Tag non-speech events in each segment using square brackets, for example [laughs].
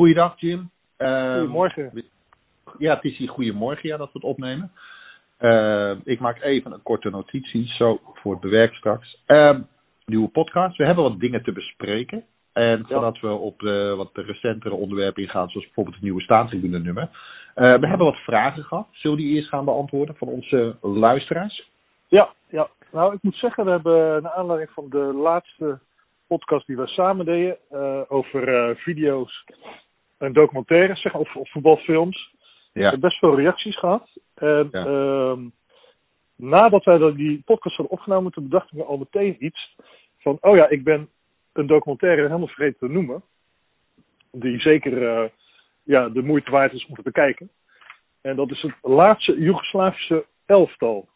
Goeiedag Jim. Ehm, Goedemorgen. Ja, het is hier goedemorgen ja, dat we het opnemen. Ehm, ik maak even een korte notitie, zo voor het bewerk straks. Ehm, nieuwe podcast. We hebben wat dingen te bespreken. En voordat we op de wat de recentere onderwerpen ingaan, zoals bijvoorbeeld het nieuwe staatstribune nummer. eh, we hebben wat vragen gehad. Zullen we die eerst gaan beantwoorden van onze luisteraars? Ja, ja. Nou, ik moet zeggen, we hebben naar aanleiding van de laatste podcast die we samen deden eh, over eh, video's en documentaires, zeg, of, of voetbalfilms, Ja. best veel reacties gehad. En Ja. ehm, nadat wij die podcast hadden opgenomen, toen bedacht ik me al meteen iets van, oh ja, ik ben een documentaire helemaal vergeten te noemen, die zeker eh, ja, de moeite waard is om te bekijken. En dat is het laatste Joegoslavische elftal.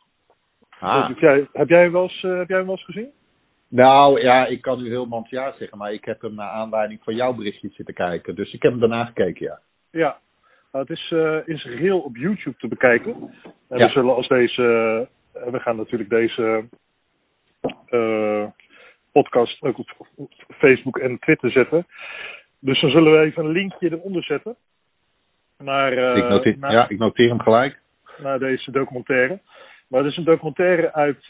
Ah. Heb, jij, heb, jij hem wel eens, eh, heb jij hem wel eens gezien? Nou ja, ik kan nu heel ja zeggen, maar ik heb hem naar aanleiding van jouw berichtje zitten kijken. Dus ik heb hem daarna gekeken, ja. Ja. Nou, het is eh, in zijn geheel op YouTube te bekijken. En Ja. we zullen als deze. eh, we gaan natuurlijk deze eh, podcast ook op, Facebook en Twitter zetten. Dus dan zullen we even een linkje eronder zetten. Naar, ik, noteer, naar, ja, ik noteer hem gelijk. naar deze documentaire. Maar het is een documentaire uit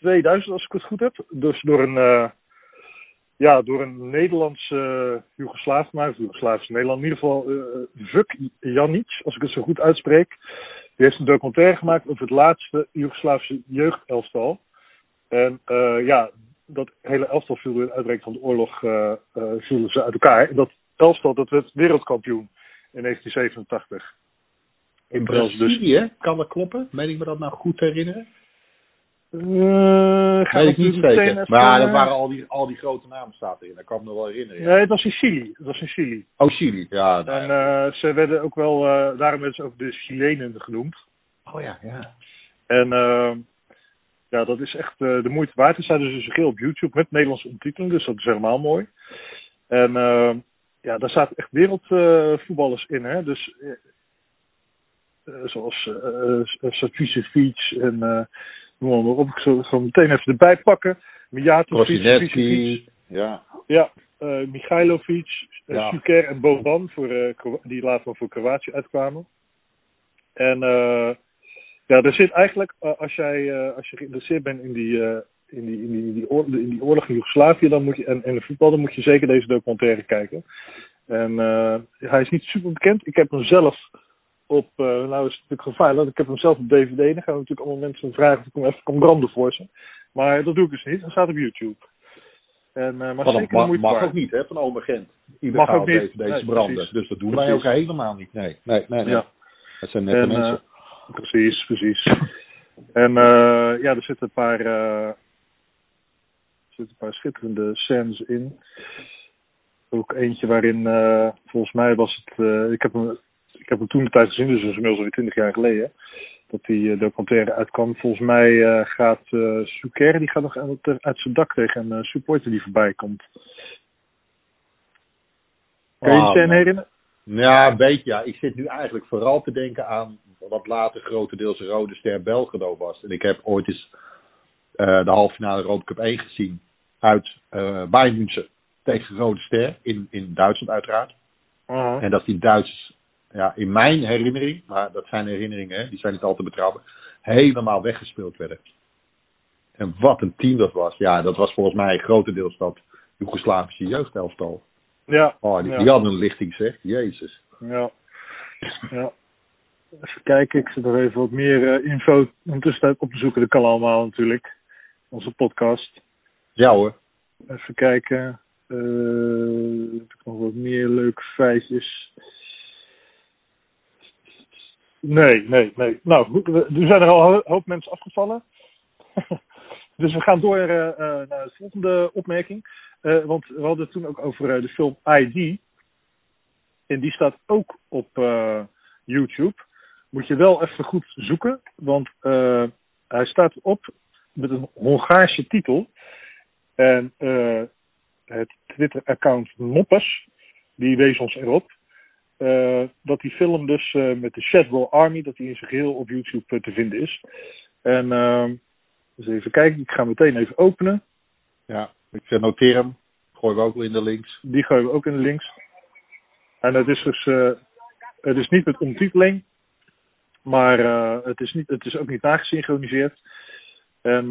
2000, als ik het goed heb. Dus door een, eh, ja, door een Nederlandse uh, Joegoslaaf gemaakt. Joegoslavische Nederland. In ieder geval eh Vuk Janic, als ik het zo goed uitspreek. Die heeft een documentaire gemaakt over het laatste Joegoslavische jeugdelftal. En eh, ja, dat hele elftal viel door het van de oorlog eh eh, vielen ze uit elkaar. En dat elftal dat werd wereldkampioen in 1987. In Brazilië, Brazilië, kan dat kloppen? Meen ik me dat nou goed herinneren? Eh, Weet ik niet zeker. even- Maar er waren al die, al die grote namen staat erin. Dat kan ik me wel herinneren. Ja. Nee, het was in Chili. Het was in Chili. Oh, Chili. Ja, nou En ja. eh, ze werden ook wel, eh, daarom werden ze ook de Chilenen genoemd. oh ja, ja. En eh, ja, dat is echt eh, de moeite waard. Er staat dus een geel op YouTube met Nederlandse ondertiteling, dus dat is helemaal mooi. En eh, ja, daar zaten echt wereldvoetballers in, hè. Dus eh, eh, zoals uh, Savicevic en eh noem maar op. Ik zal het meteen even erbij pakken. Mijatovic. Ja. Ja, eh Michailovic, eh, Ja. Suker en Boban, voor, Kro- die later voor Kroatië uitkwamen. En ja, er zit eigenlijk, als, jij, als je geïnteresseerd bent in die, in die, in die, in die, oor- in die oorlog in Joegoslavië dan moet je, en, en de voetbal, dan moet je zeker deze documentaire kijken. En hij is niet super bekend. Ik heb hem zelf op, eh, nou is het natuurlijk gevaarlijk, want ik heb hem zelf op DVD. Dan gaan natuurlijk allemaal mensen vragen of ik hem even kan branden voor ze. Maar dat doe ik dus niet. Hij staat op YouTube. En, eh, maar dat zeker mag, mag ook niet, hè, van Ome Gent. Mag ook niet. Deze Nee, branden. precies. Dus dat doen wij ook helemaal niet. Nee, nee, nee. nee. Ja. Dat zijn nette En, mensen. eh, precies, precies. en ja, er zitten een paar, er zitten een paar schitterende scènes in. Ook eentje waarin, volgens mij was het, ik, heb hem, ik heb hem toen de tijd gezien, dus dat is inmiddels alweer twintig jaar geleden. Dat die eh, documentaire uitkwam. Volgens mij eh, gaat eh Suker, die gaat nog uit, zijn dak tegen een supporter die voorbij komt. Kan je die Ah, herinneren? Ja, een beetje. Ja. Ik zit nu eigenlijk vooral te denken aan wat later grotendeels Rode Ster Belgrado was. En ik heb ooit eens de halve finale Europa Cup 1 gezien uit eh Bayern München tegen Rode Ster in, in Duitsland uiteraard. Ah. En dat die Duitsers, ja, in mijn herinnering, maar dat zijn herinneringen, hè, die zijn niet altijd betrouwbaar, helemaal weggespeeld werden. En wat een team dat was. Ja, dat was volgens mij grotendeels dat Joegoslavische jeugdelftal. Ja. Oh, die, ja. die hadden een lichting zeg. Jezus. Ja. ja. Even kijken, ik zit nog even wat meer eh, info ondertussen op te zoeken. Dat kan allemaal natuurlijk. Onze podcast. Ja hoor. Even kijken. Eh, heb ik nog wat meer leuke feitjes? Nee, nee, nee. Nou, er zijn er al een hoop mensen afgevallen. [laughs] dus we gaan door eh, eh, naar de volgende opmerking. Eh, want we hadden het toen ook over de film ID. En die staat ook op YouTube. Moet je wel even goed zoeken, want hij staat op met een Hongaarse titel. En het Twitter-account Moppers, die wees ons erop. Eh, dat die film dus eh, met de Shadwell Army, dat die in zijn geheel op YouTube eh, te vinden is. En eh, dus even kijken, ik ga meteen even openen. Ja, ik noteer hem. Gooien we ook wel in de links. Die gooien we ook in de links. En het is dus het is niet met omtiteling, maar het, is niet, het is ook niet nagesynchroniseerd. En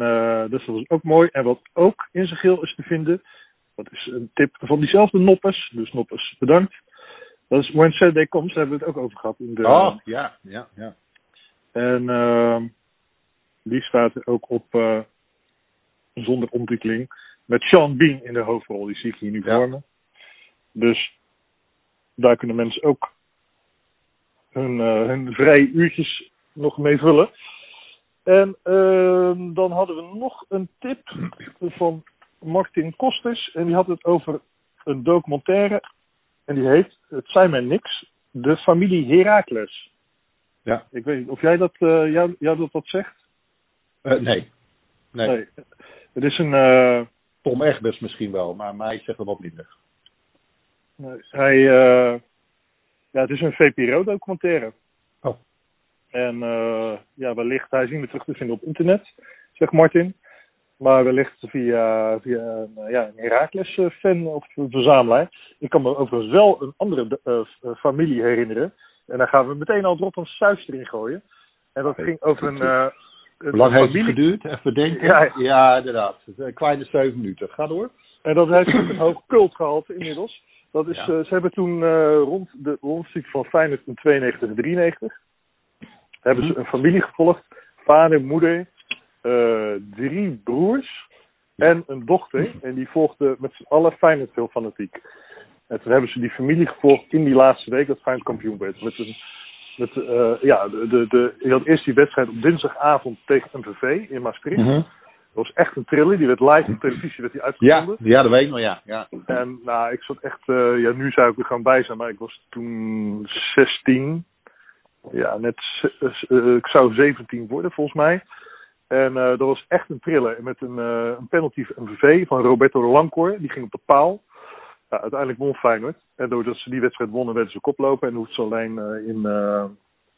dus dat is ook mooi. En wat ook in zijn geel is te vinden, dat is een tip van diezelfde Noppes. Dus Noppes, bedankt. Dat is When Saturday Comes, daar hebben we het ook over gehad. In de, Oh, ja, ja, ja. En ehm, die staat ook op eh, zonder omtiteling. Met Sean Bean in de hoofdrol. Die zie ik hier nu Ja. voor me. Dus daar kunnen mensen ook hun, eh, hun vrije uurtjes nog mee vullen. En ehm, dan hadden we nog een tip van Martin Kosters. En die had het over een documentaire. En die heet Het zijn mij niks. De familie Herakles. Ja. Ik weet niet of jij dat, eh, jou, jou dat wat zegt? Eh, nee. nee. Het is een. eh, Tom Egbers misschien wel, maar mij zegt het wat minder. nee, hij, eh, ja, het is een VPRO-documentaire. Oh. En eh, ja, wellicht, hij is niet meer terug te vinden op internet, zegt Martin. Maar wellicht via, via een, eh, ja, een Herakles-fan of een verzamelaar. Ik kan me overigens wel een andere eh, eh, familie herinneren. En daar gaan we meteen al het Rotterdam Suis erin gooien. En dat ging over een, eh, Hoe lang heeft het geduurd? Even denken. Ja. ja inderdaad. Een kleine zeven minuten. Ga door. En dat heeft ook een hoog cultgehalte inmiddels. Dat is, Ja. eh, ze hebben toen eh, rond de rondstiek van Feyenoord in 92 en 93... hebben Mhm. ze een familie gevolgd. Vader, moeder, eh, drie broers en een dochter. [laughs] En die volgden met z'n allen Feyenoord heel fanatiek. En toen hebben ze die familie gevolgd in die laatste week dat Feyenoord kampioen werd. Met een, met, eh, ja, de, de, de, je had eerst die wedstrijd op dinsdagavond tegen MVV in Maastricht. Dat was echt een thriller. Die werd live op televisie werd die Ja, uitgezonden. ja, dat weet ik nog, ja. ja. En nou, ik zat echt, eh, ja, nu zou ik er gewoon bij zijn, maar ik was toen 16. Ja, net, ik zou 17 worden volgens mij. En eh, dat was echt een thriller. Met een, eh, een penalty van van Roberto Lancor. Die ging op de paal. Ja, uiteindelijk won Feyenoord. En doordat ze die wedstrijd wonnen, werden ze koploper. En hoefden ze alleen eh, in,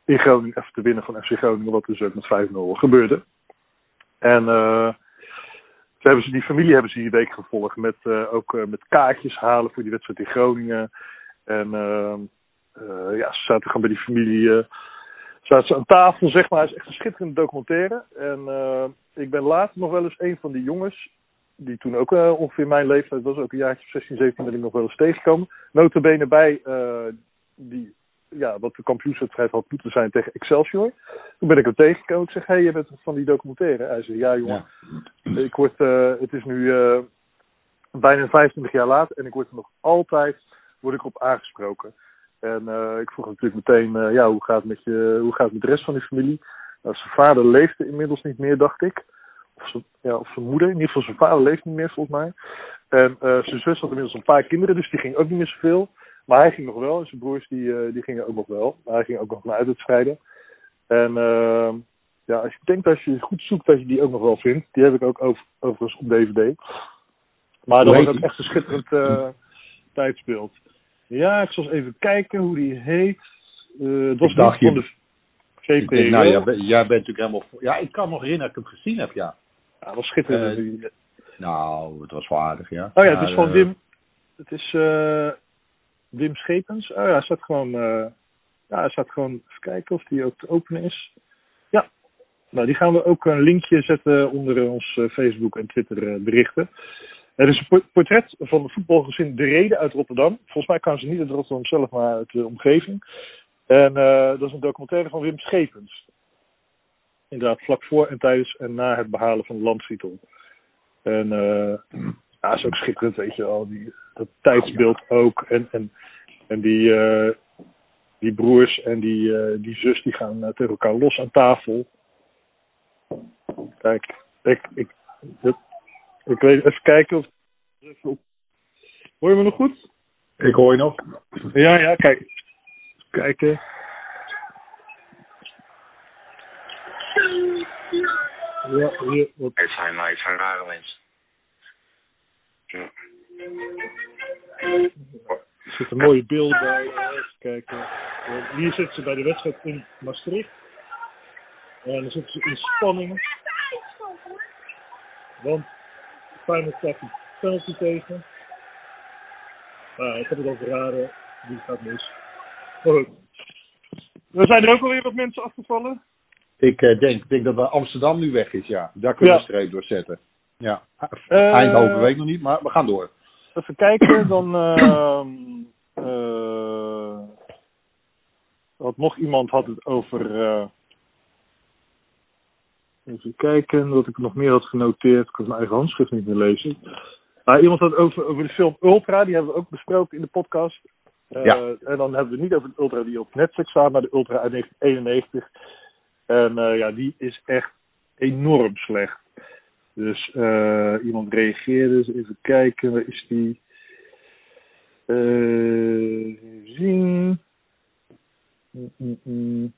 in Groningen even te winnen van FC Groningen. Wat dus ook met 5-0 gebeurde. En toen hebben ze die familie hebben ze die week gevolgd. Met, ook met kaartjes halen voor die wedstrijd in Groningen. En ja, ze zaten gewoon bij die familie. Zaten ze aan tafel, zeg maar. Het is echt een schitterende documentaire. En eh, ik ben later nog wel eens een van die jongens. Die toen ook eh, ongeveer mijn leeftijd was. Ook een jaartje of 16, 17 ben ik nog wel eens tegengekomen. Notabene bij eh, die, ja, wat de kampioenswedstrijd had moeten zijn tegen Excelsior. Toen ben ik hem tegengekomen. Ik zeg, hé, hey, je bent van die documentaire? Hij zei, ja jongen. Ja. Ik word, het is nu bijna 25 jaar later en ik word er nog altijd word ik op aangesproken. En eh, ik vroeg natuurlijk meteen, eh, ja, hoe gaat, het met je, hoe gaat het met de rest van die familie? Nou, zijn vader leefde inmiddels niet meer, dacht ik. Of zijn, ja, of zijn moeder, in ieder geval zijn vader leeft niet meer volgens mij. En eh, zijn zus had inmiddels een paar kinderen, dus die ging ook niet meer zoveel. Maar hij ging nog wel en zijn broers die, die gingen ook nog wel. Maar hij ging ook nog naar uitwedstrijden. En eh, ja, als je denkt als je goed zoekt dat je die ook nog wel vindt. Die heb ik ook over, overigens op DVD. Maar dat was ook echt een schitterend tijdsbeeld. Ja, ik zal eens even kijken hoe die heet. Eh het was dacht van je- de VPRO. denk, nou, jij, bent- jij bent natuurlijk helemaal... Ja, ik kan me nog herinneren dat ik hem gezien heb, ja. Ja, dat was schitterend. Eh, Nou, het was wel aardig, ja. oh ja, het Maar, is van eh, Wim. Het is Wim Schepens. Oh ja, hij staat gewoon. ja, hij staat gewoon. Even kijken of die ook te openen is. Ja. Nou, die gaan we ook een linkje zetten onder ons Facebook en Twitter berichten. Er is een por- portret van het voetbalgezin De Reden uit Rotterdam. Volgens mij kan ze niet uit Rotterdam zelf, maar uit de omgeving. En eh, dat is een documentaire van Wim Schepens. Inderdaad, vlak voor en tijdens en na het behalen van de landstitel. En eh ja, is ook schitterend, weet je wel. Die, dat tijdsbeeld ook. En, en, en die, eh, die broers en die, die zus die gaan tegen elkaar los aan tafel. Kijk, ik, ik, ik weet even kijken of. Hoor je me nog goed? Ik hoor je nog. Ja, ja, kijk. Even kijken. Ja, hier, wat, Het zijn rare mensen. Ja. Er zit een mooie beeld bij. eh, Even kijken. Eh, Hier zitten ze bij de wedstrijd in Maastricht. En dan zitten ze in spanning. Want Feyenoord krijgt een penalty tegen. Ik heb het al verraden. die gaat mis. Maar goed. Er zijn er ook alweer wat mensen afgevallen. Ik eh, denk, denk dat Amsterdam nu weg is, ja. Daar kunnen we Ja. een streep door zetten. Ja. Eh, Eindhoven weet ik nog niet, maar we gaan door. Even kijken, dan. ehm eh, had nog iemand had het over. Even kijken, wat ik nog meer had genoteerd. Ik kan mijn eigen handschrift niet meer lezen. Maar iemand had over, over de film Ultra, die hebben we ook besproken in de podcast. Eh, Ja. En dan hebben we het niet over de Ultra die op Netflix staat, maar de Ultra uit 1991. En eh, ja, die is echt enorm slecht. Dus eh, iemand reageerde, even kijken, waar is die? Zien. Mm, mm, mm.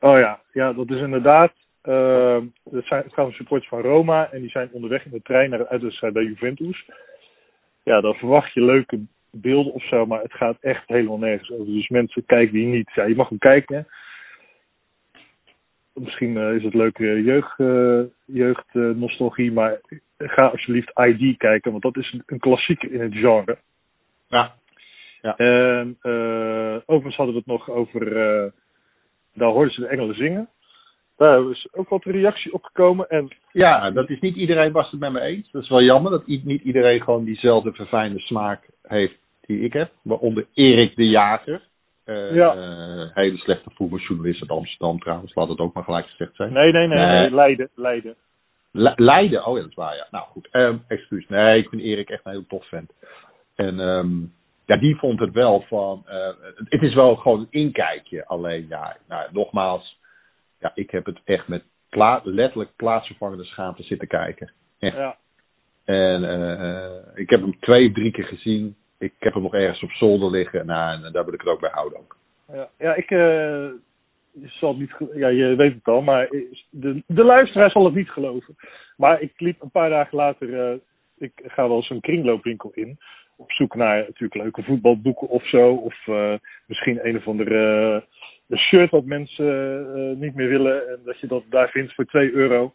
Oh ja, ja, dat is inderdaad. Eh, dat zijn trouwens supporters van Roma en die zijn onderweg in de trein naar de uitwedstrijd bij Juventus. Ja, dan verwacht je leuke beelden of zo, maar het gaat echt helemaal nergens over. Dus mensen kijken die niet. Ja, je mag hem kijken. Misschien eh, is het leuke jeugd, eh, jeugdnostalgie, maar ga alsjeblieft ID kijken, want dat is een, een klassieker in het genre. Ja. En eh, overigens hadden we het nog over. eh, daar hoorden ze de engelen zingen. Daar is ook wat reactie op gekomen. En Ja, dat is niet iedereen was het met me eens. Dat is wel jammer dat niet iedereen gewoon diezelfde verfijnde smaak heeft die ik heb. Waaronder Erik de Jager. Eh, Ja. eh, hele slechte voetbaljournalist uit Amsterdam trouwens. Laat het ook maar gelijk gezegd zijn. nee, nee, nee, Leiden, Leiden. Le- Leiden, oh ja, dat is waar, ja. Nou goed, Ehm excuus. Nee, ik vind Erik echt een heel tof vent. En ehm, ja, die vond het wel van... eh, het- het is wel gewoon een inkijkje. Alleen, ja, nou, nogmaals... Ja, ik heb het echt met pla letterlijk plaatsvervangende schaamte zitten kijken. Echt. Ja, En eh, eh, ik heb hem twee, drie keer gezien. Ik heb hem nog ergens op zolder liggen. Nou, en daar wil ik het ook bij houden ook. ja, ja ik. eh, je zal het niet, ja, je weet het al, maar de, de luisteraar zal het niet geloven. Maar ik liep een paar dagen later, eh, ik ga wel eens een kringloopwinkel in. Op zoek naar natuurlijk leuke voetbalboeken of zo. Of eh, misschien een of andere een shirt wat mensen eh, niet meer willen. En dat je dat daar vindt voor 2 euro.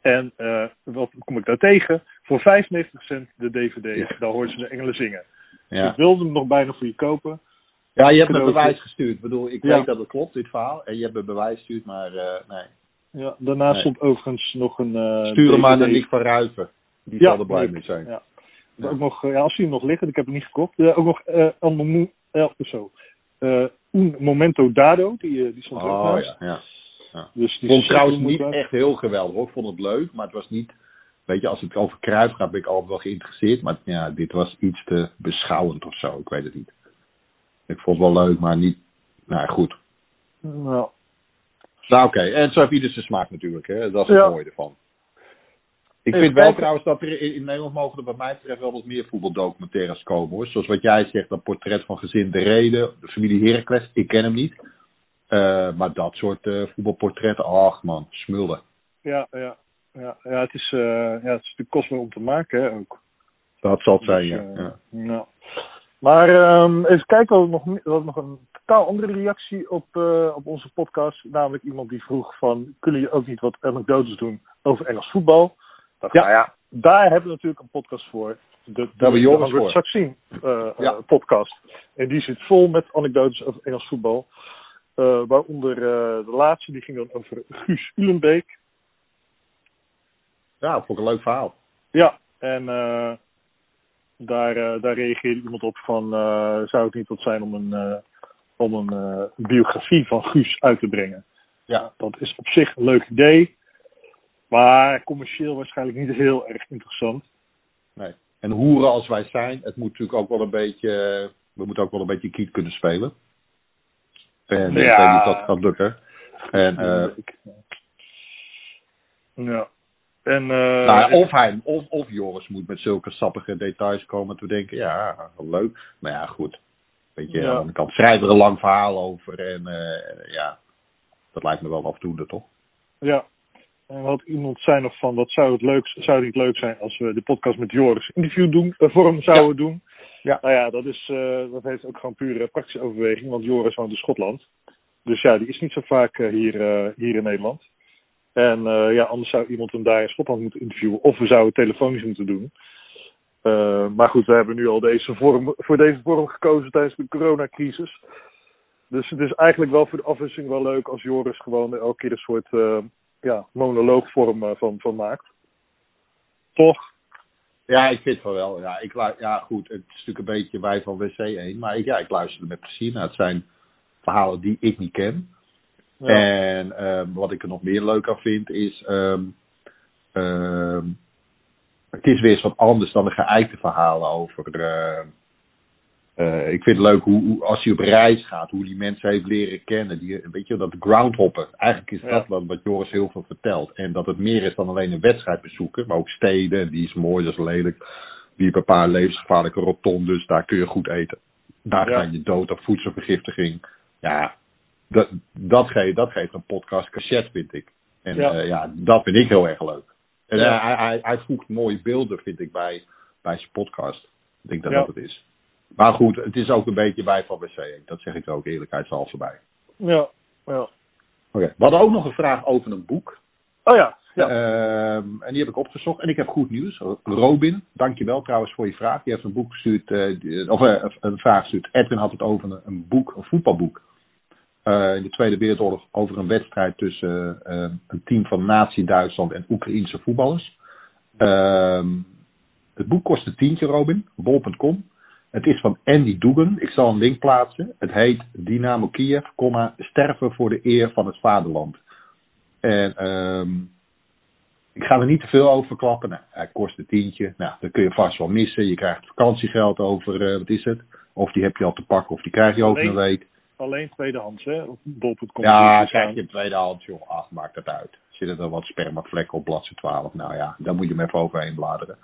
En eh, wat kom ik daar tegen? Voor 95 cent de DVD. Ja. Daar hoort ze de engelen zingen. Ja. Ik wilde hem nog bijna voor je kopen. Ja, je hebt me bewijs gestuurd. Ik bedoel, ik Ja. weet dat het klopt, dit verhaal. En je hebt me bewijs gestuurd, maar eh, nee. Ja, daarna Nee. stond overigens nog een. eh, Stuur hem maar naar. Nick van Ruiven. Die zal er blij mee zijn. Ja. Ook nog, ja, als die nog liggen, ik heb hem niet gekocht. Ook nog eh El Momo- eh, zo. Un Momento Dado, die, eh, die stond ook Oh naast. ja, ja. Dus die Ik vond trouwens niet echt heel geweldig hoor. Ik vond het leuk, maar het was niet... Weet je, als het over Cruijff gaat, ben ik altijd wel geïnteresseerd. Maar ja, dit was iets te beschouwend of zo. Ik weet het niet. Ik vond het wel leuk, maar niet... Nou goed. Nou, Nou oké, en zo heb je dus de smaak natuurlijk. Hè? Dat is Ja. het mooie ervan. Ik vind wel trouwens dat er in, in Nederland mogen er wat mij betreft wel wat meer voetbaldocumentaires komen hoor. Zoals wat jij zegt, dat portret van gezin De Reden, de familie Heracles, ik ken hem niet. Eh, maar dat soort eh, voetbalportretten, ach man, smullen. ja, ja. Ja, ja, het is, eh, ja, het is natuurlijk kostbaar om te maken hè, ook. Dat zal het zijn, Dus, ja. eh, ja. nou. Maar ehm, even kijken, we hadden nog, hadden nog een totaal andere reactie op, op onze podcast. Namelijk iemand die vroeg van, kunnen jullie ook niet wat anekdotes doen over Engels voetbal? Dat, Ja. ja, daar hebben we natuurlijk een podcast voor. De. Straks zien eh, Ja. eh, podcast. En die zit vol met anekdotes over Engels voetbal. Eh, waaronder de laatste, die ging dan over Guus Ulenbeek. Ja, dat vond ik een leuk verhaal. Ja, en daar, daar reageerde iemand op van, zou het niet wat zijn om een, om een biografie van Guus uit te brengen? Ja. Dat is op zich een leuk idee, maar commercieel waarschijnlijk niet heel erg interessant. Nee. En hoeren als wij zijn, het moet natuurlijk ook wel een beetje, we moeten ook wel een beetje kiet kunnen spelen. En ik weet niet of dat gaat lukken. En, ja. En, eh, nou ja, of, hij, of, of Joris moet met zulke sappige details komen dat we denken, ja, leuk. Maar ja, goed. Weet je, Ja. aan de andere kant schrijf er een lang verhaal over. En eh, ja, dat lijkt me wel afdoende, toch? Ja. En wat iemand zei nog van, wat zou het leuk, zou het niet leuk zijn als we de podcast met Joris interview doen, eh, vorm zouden doen? Ja. Nou ja, dat, is, eh, dat heeft ook gewoon pure praktische overweging, want Joris woont in Schotland. Dus ja, die is niet zo vaak eh, hier, hier in Nederland. En ja, anders zou iemand hem daar in Schotland moeten interviewen. Of we zouden telefonisch moeten doen. Maar goed, we hebben nu al deze vorm, voor deze vorm gekozen tijdens de coronacrisis. Dus het is eigenlijk wel voor de afwisseling wel leuk als Joris gewoon elke keer een soort ja, monoloogvorm uh, van, van maakt. Toch? Ja, ik vind het wel. Ja, ik, ja, goed, het is natuurlijk een beetje bij van WC 1. Maar ik, ja, ik luister er met plezier naar. Het zijn verhalen die ik niet ken. Ja. En um, wat ik er nog meer leuk aan vind is. Um, um, het is weer eens wat anders dan de geëikte verhalen over. Uh, uh, ik vind het leuk hoe, hoe, als hij op reis gaat, hoe die mensen heeft leren kennen. Die, weet je, dat groundhoppen. Eigenlijk is dat wat, wat Joris heel veel vertelt. En dat het meer is dan alleen een wedstrijd bezoeken, maar ook steden. Die is mooi, dat is lelijk. Die hebben een paar levensgevaarlijke rotondes, daar kun je goed eten. Daar ja. ga je dood op voedselvergiftiging. Ja, dat, dat, geeft, dat geeft een podcast cassette, vind ik. En ja. Uh, ja, dat vind ik heel erg leuk. En ja. hij, hij, hij voegt mooie beelden, vind ik, bij, bij zijn podcast. Ik denk dat dat het is. Maar goed, het is ook een beetje bij van WC. Dat zeg ik er ook eerlijkheidshalve bij. Ja, ja. Oké. Okay. We hadden ook nog een vraag over een boek. Oh ja. ja. Uh, en die heb ik opgezocht. En ik heb goed nieuws. Robin, dankjewel trouwens voor je vraag. Die heeft een boek gestuurd, uh, of uh, een vraag gestuurd. Edwin had het over een, een boek, een voetbalboek. Uh, in de Tweede Wereldoorlog over een wedstrijd tussen een team van Nazi-Duitsland en Oekraïense voetballers. Ehm, het boek kost een tientje, Robin. Bol.com. Het is van Andy Dugan. Ik zal een link plaatsen. Het heet Dynamo Kiev, sterven voor de eer van het vaderland. En um, ik ga er niet te veel over verklappen. Nou, hij kost een tientje. Nou, dat kun je vast wel missen. Je krijgt vakantiegeld over, uh, wat is het? Of die heb je al te pakken of die krijg je over een week. Alleen tweedehands, hè? Op bol.com. Ja, krijg je tweedehands, joh. Ach, maakt het uit. Zitten er wat spermavlekken op bladzijde 12? Nou ja, daar moet je hem even overheen bladeren.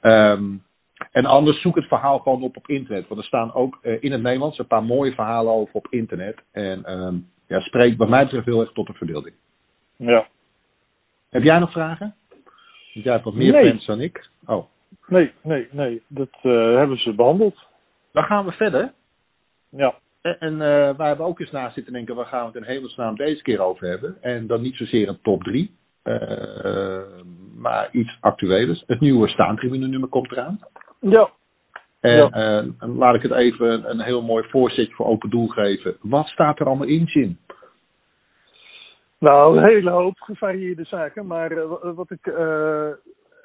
Um, en anders zoek het verhaal gewoon op op internet. Want er staan ook uh, in het Nederlands een paar mooie verhalen over op internet. En um, ja, spreekt bij mij betreft heel erg tot de verbeelding. Ja. Heb jij nog vragen? Want jij hebt wat meer nee. fans dan ik. Oh. Nee, nee, nee. Dat uh, hebben ze behandeld. Dan gaan we verder. Ja. En, en uh, wij hebben ook eens na zitten denken, waar gaan we het in hemelsnaam deze keer over hebben? En dan niet zozeer een top 3. Uh, maar iets actuelers. Het nieuwe staantribune nummer komt eraan. Ja. En ja. uh, laat ik het even een heel mooi voorzetje voor open doel geven. Wat staat er allemaal in, Jim? Nou, een hele hoop gevarieerde zaken. Maar uh, wat ik uh,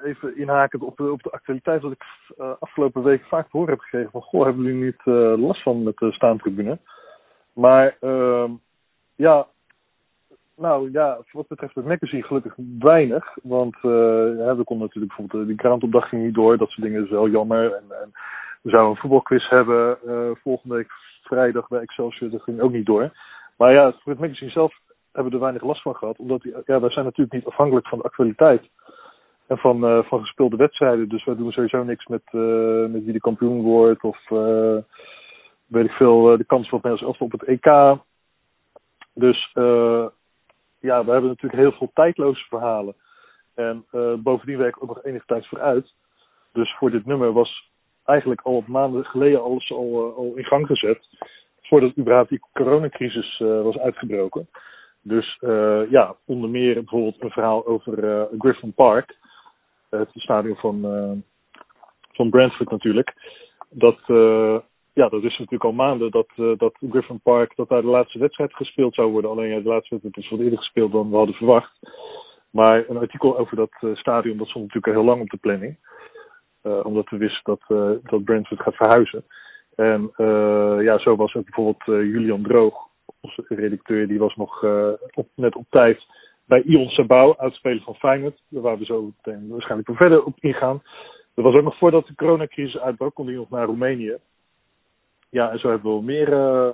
even inhakend op, op de actualiteit, wat ik afgelopen week vaak te horen heb gekregen van, goh, hebben jullie niet last van met de staantribune? Maar ehm, ja, nou ja, wat betreft het magazine gelukkig weinig. Want ja, we konden natuurlijk bijvoorbeeld die krantopdag ging niet door. Dat soort dingen is wel jammer. En, en we zouden een voetbalquiz hebben uh, volgende week vrijdag bij Excelsior. Dat ging ook niet door. Maar ja, voor het magazine zelf hebben we er weinig last van gehad. Omdat die, ja, wij zijn natuurlijk niet afhankelijk van de actualiteit. En van, van gespeelde wedstrijden. Dus wij doen sowieso niks met, met wie de kampioen wordt. Of weet ik veel, de kans van Nederlands elftal op het EK. Dus ja, we hebben natuurlijk heel veel tijdloze verhalen. En uh, bovendien werk ik ook nog enige tijd vooruit. Dus voor dit nummer was eigenlijk al op maanden geleden alles al, uh, al in gang gezet. Voordat überhaupt die coronacrisis uh, was uitgebroken. Dus ja, onder meer bijvoorbeeld een verhaal over Griffin Park. het stadion van, van Brentford natuurlijk. Dat ja, dat is natuurlijk al maanden dat, uh, dat Griffin Park, dat daar de laatste wedstrijd gespeeld zou worden. Alleen ja, de laatste wedstrijd is wat eerder gespeeld dan we hadden verwacht. Maar een artikel over dat uh, stadion, dat stond natuurlijk al heel lang op de planning. Uh, omdat we wisten dat, dat Brentford gaat verhuizen. En ja, zo was ook bijvoorbeeld Julian Droog, onze redacteur, die was nog net op tijd bij Ion Sabau, uitspeler van Feyenoord. Waar we zo meteen waarschijnlijk verder op ingaan. Dat was ook nog voordat de coronacrisis uitbrak, kon hij nog naar Roemenië ja, en zo hebben we wel meer uh,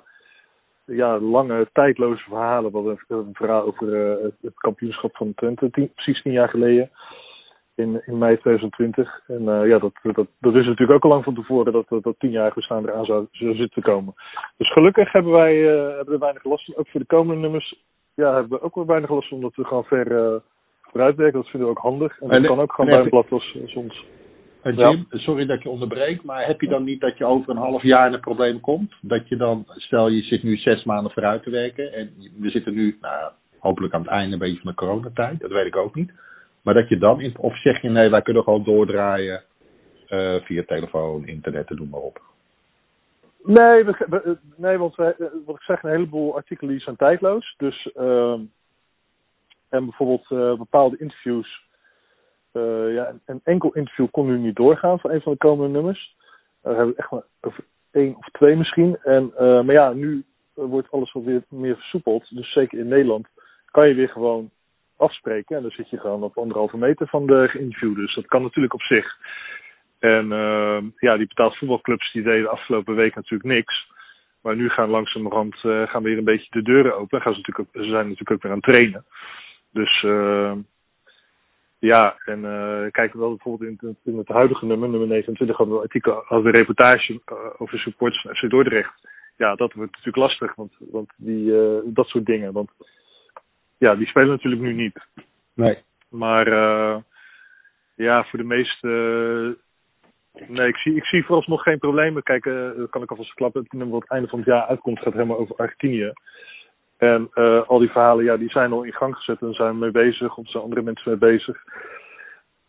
ja, lange, tijdloze verhalen. We hadden een verhaal over uh, het, kampioenschap van Twente, tien, precies tien jaar geleden. In, in mei 2020. En uh, ja, dat, dat, dat is natuurlijk ook al lang van tevoren dat dat, dat tienjarige bestaan eraan zou, zou zitten te komen. Dus gelukkig hebben wij hebben er weinig last van. Ook voor de komende nummers ja, hebben we ook wel weinig last van, omdat we gewoon ver vooruitwerken. Dat vinden we ook handig. En dat en, kan ook gewoon bij een blad als soms. Uh, Jim, ja. sorry dat je onderbreekt, maar heb je dan niet dat je over een half jaar in een probleem komt? Dat je dan, stel je zit nu zes maanden vooruit te werken en we zitten nu nou, hopelijk aan het einde een beetje van de coronatijd, dat weet ik ook niet. Maar dat je dan, in, of zeg je nee, wij kunnen gewoon doordraaien eh, via telefoon, internet, noem maar op. Nee, we, we- nee want wij, eh, wat ik zeg, een heleboel artikelen zijn tijdloos. Dus, ehm, en bijvoorbeeld eh, bepaalde interviews. Eh, ja, een- enkel interview kon nu niet doorgaan van een van de komende nummers. Daar hebben we echt maar één of twee misschien. En, eh, maar ja, nu eh, wordt alles wat weer meer versoepeld. Dus zeker in Nederland kan je weer gewoon afspreken. En dan zit je gewoon op anderhalve meter van de geïnterviewde. Dus dat kan natuurlijk op zich. En ja, die betaald voetbalclubs die deden afgelopen week natuurlijk niks. Maar nu gaan langzamerhand uh, gaan weer een beetje de deuren open. Gaan ze, natuurlijk ze zijn natuurlijk ook weer aan het trainen. Dus ja, en uh, kijk wel bijvoorbeeld in, in, het huidige nummer, nummer 29, hadden we een artikel, hadden we een reportage uh, over supporters van FC Dordrecht. Ja, dat wordt natuurlijk lastig, want, want die, uh, dat soort dingen. Want ja, die spelen natuurlijk nu niet. Nee. Maar ja, voor de meeste. nee, ik zie, ik zie vooralsnog geen problemen. Kijk, dat kan ik alvast klappen. Het nummer wat het einde van het jaar uitkomt gaat helemaal over Argentinië. En uh, al die verhalen, ja, die zijn al in gang gezet en zijn mee bezig. Of zijn andere mensen mee bezig.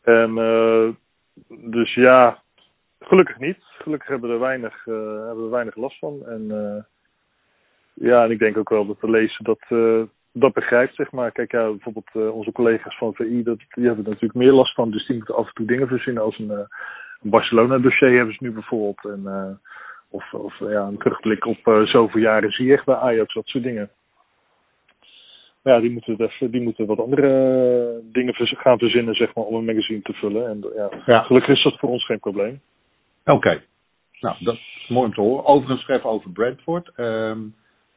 En uh, dus ja, gelukkig niet. Gelukkig hebben we er weinig, uh, hebben we weinig last van. En ja, en ik denk ook wel dat de lezer dat, dat begrijpt, zeg maar. Kijk, ja, bijvoorbeeld onze collega's van VI, dat, die hebben er natuurlijk meer last van. Dus die moeten af en toe dingen verzinnen als een, een Barcelona-dossier hebben ze nu bijvoorbeeld. En, of of ja, een terugblik op zoveel jaren zie je echt bij Ajax, dat soort dingen. Ja, die moeten, even, die moeten wat andere uh, dingen gaan verzinnen, zeg maar, om een magazine te vullen. En ja, ja. gelukkig is dat voor ons geen probleem. Oké. Okay. Nou, dat is mooi om te horen. Overigens even over Brentford. Um,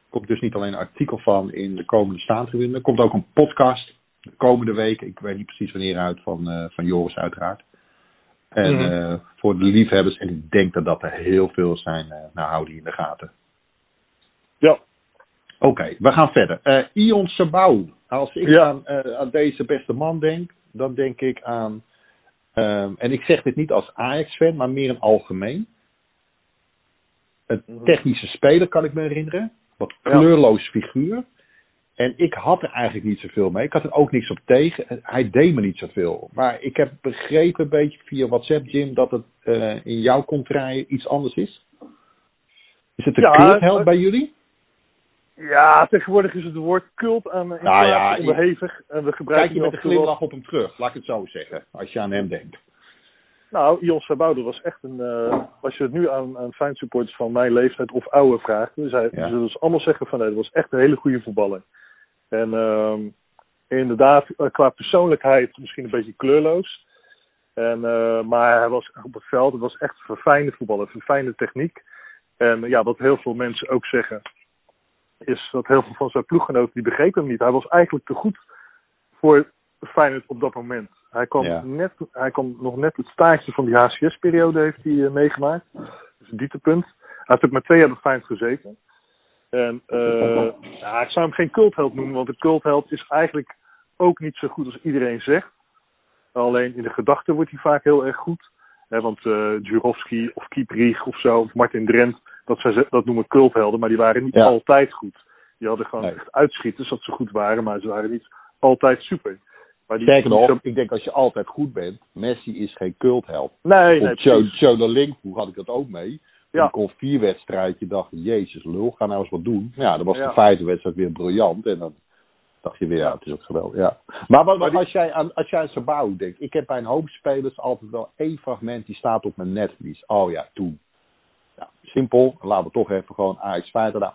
komt dus niet alleen een artikel van in de komende staantribune. Er komt ook een podcast de komende week. Ik weet niet precies wanneer uit, van, uh, van Joris uiteraard. En mm -hmm. uh, voor de liefhebbers, en ik denk dat dat er heel veel zijn, uh, nou hou die in de gaten. Ja. Oké, okay, we gaan verder. Uh, Ion Sabau. Als ik Ja. aan, aan deze beste man denk, dan denk ik aan, um, en ik zeg dit niet als Ajax-fan, maar meer in algemeen. Een technische speler kan ik me herinneren wat kleurloos figuur. En ik had er eigenlijk niet zoveel mee. Ik had er ook niks op tegen. Hij deed me niet zoveel. Maar ik heb begrepen een beetje via WhatsApp, Jim, dat het uh, in jouw contraille iets anders is. Is het een Ja, bij jullie? Ja, tegenwoordig is het woord cult aan uh, Nou ja, onderhevig. En we Kijk gebruiken je die met een glimlach op hem terug, laat ik het zo zeggen. Als je aan hem denkt. Nou, Ion Saboude was echt een... eh, als je het nu aan, aan fansupporters van mijn leeftijd of ouder vraagt... dan Ja. zullen ze allemaal zeggen van... nee, dat was echt een hele goede voetballer. En ehm, inderdaad, eh, qua persoonlijkheid misschien een beetje kleurloos. En, eh, maar hij was op het veld, het was echt een verfijnde voetballer, verfijnde techniek. En ja, wat heel veel mensen ook zeggen... is dat heel veel van zijn ploeggenoten, die begrepen hem niet. Hij was eigenlijk te goed voor Feyenoord op dat moment. Hij kwam, Ja. net, hij kwam nog net het staartje van die HCS-periode heeft hij eh, meegemaakt. Dus een dieptepunt. Hij heeft ook maar twee jaar bij Feyenoord gezeten. En eh, ja, ik zou hem geen cultheld noemen, want een cultheld is eigenlijk ook niet zo goed als iedereen zegt. Alleen in de gedachten wordt hij vaak heel erg goed. Hè, want Jurovski of Kieprich of zo, of Martin Drent, dat, zijn, dat noemen culthelden, maar die waren niet Ja. altijd goed. Die hadden gewoon Nee. echt uitschieters dat ze goed waren, maar ze waren niet altijd super. Maar die, Sterker die- nog, ik denk als je altijd goed bent, Messi is geen cultheld. Nee, nee, Joe, de Link, hoe had ik dat ook mee? Ja. Ik kon vier wedstrijdje, dacht jezus lul, ga nou eens wat doen. Ja, dan was Ja. de vijfde wedstrijd weer briljant. En dan dacht je weer, ja, het is ook geweldig. Ja. Maar, wat, als, jij aan, als jij aan Sabau denkt, ik heb bij een hoop spelers altijd wel één fragment die staat op mijn netvlies. Oh ja, toen. Ja, simpel, laten we toch even gewoon Ajax Feyenoord. Nou,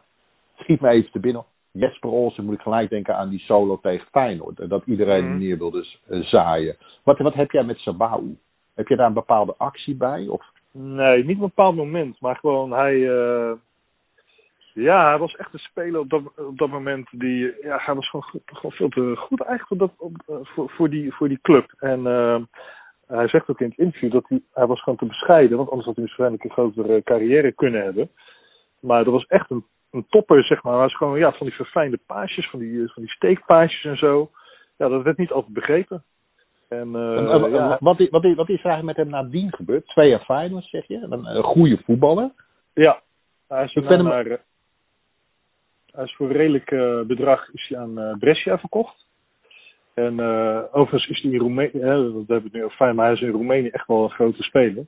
schiet me even te binnen. Jesper Olsen moet ik gelijk denken aan die solo tegen Feyenoord. En dat iedereen Mhm. neer wil dus eh, zaaien. Wat, wat heb jij met Sabau? Heb je daar een bepaalde actie bij? Of Nee, niet op een bepaald moment, maar gewoon hij. eh, ja, hij was echt een speler op dat, op dat moment die. Ja, hij was gewoon, gewoon veel te goed eigenlijk op dat, op, eh, voor, voor, die, voor die club. En hij zegt ook in het interview dat hij, hij was gewoon te bescheiden, want anders had hij waarschijnlijk een grotere carrière kunnen hebben. Maar dat was echt een, een topper, zeg maar. Hij was gewoon ja, van die verfijnde paasjes, van die, van die steekpaasjes en zo. Ja, dat werd niet altijd begrepen. En, eh, En, eh, ja, wat, is, wat, wat is er eigenlijk met hem nadien gebeurd? Twee jaar zeg je? Een, een goede voetballer. Ja, hij is, hem- eh, hij voor redelijk eh, bedrag is hij aan eh, Brescia verkocht. En eh, overigens is in Roemenië, dat hebben we het nu fijn, maar hij is in Roemenië echt wel een grote speler.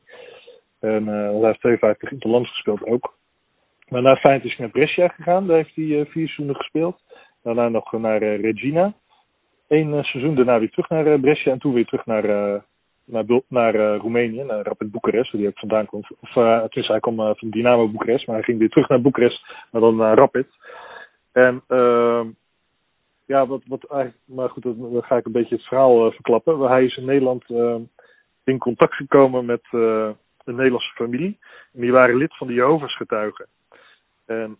En want hij heeft 52 interlands gespeeld ook. Maar na Feyenoord is hij naar Brescia gegaan, daar heeft hij eh, vier seizoenen gespeeld. Daarna nog naar Regina. Eén seizoen daarna weer terug naar Brescia en toen weer terug naar, naar, naar Roemenië, naar Rapid Boekarest, waar hij ook vandaan komt. Of uh, tenminste, hij kwam van Dynamo Boekarest, maar hij ging weer terug naar Boekarest, maar dan naar Rapid. En ehm ja, wat, wat maar goed, dan ga ik een beetje het verhaal eh, verklappen. Hij is in Nederland eh, in contact gekomen met eh, een Nederlandse familie. En die waren lid van de Jehovah's getuigen. En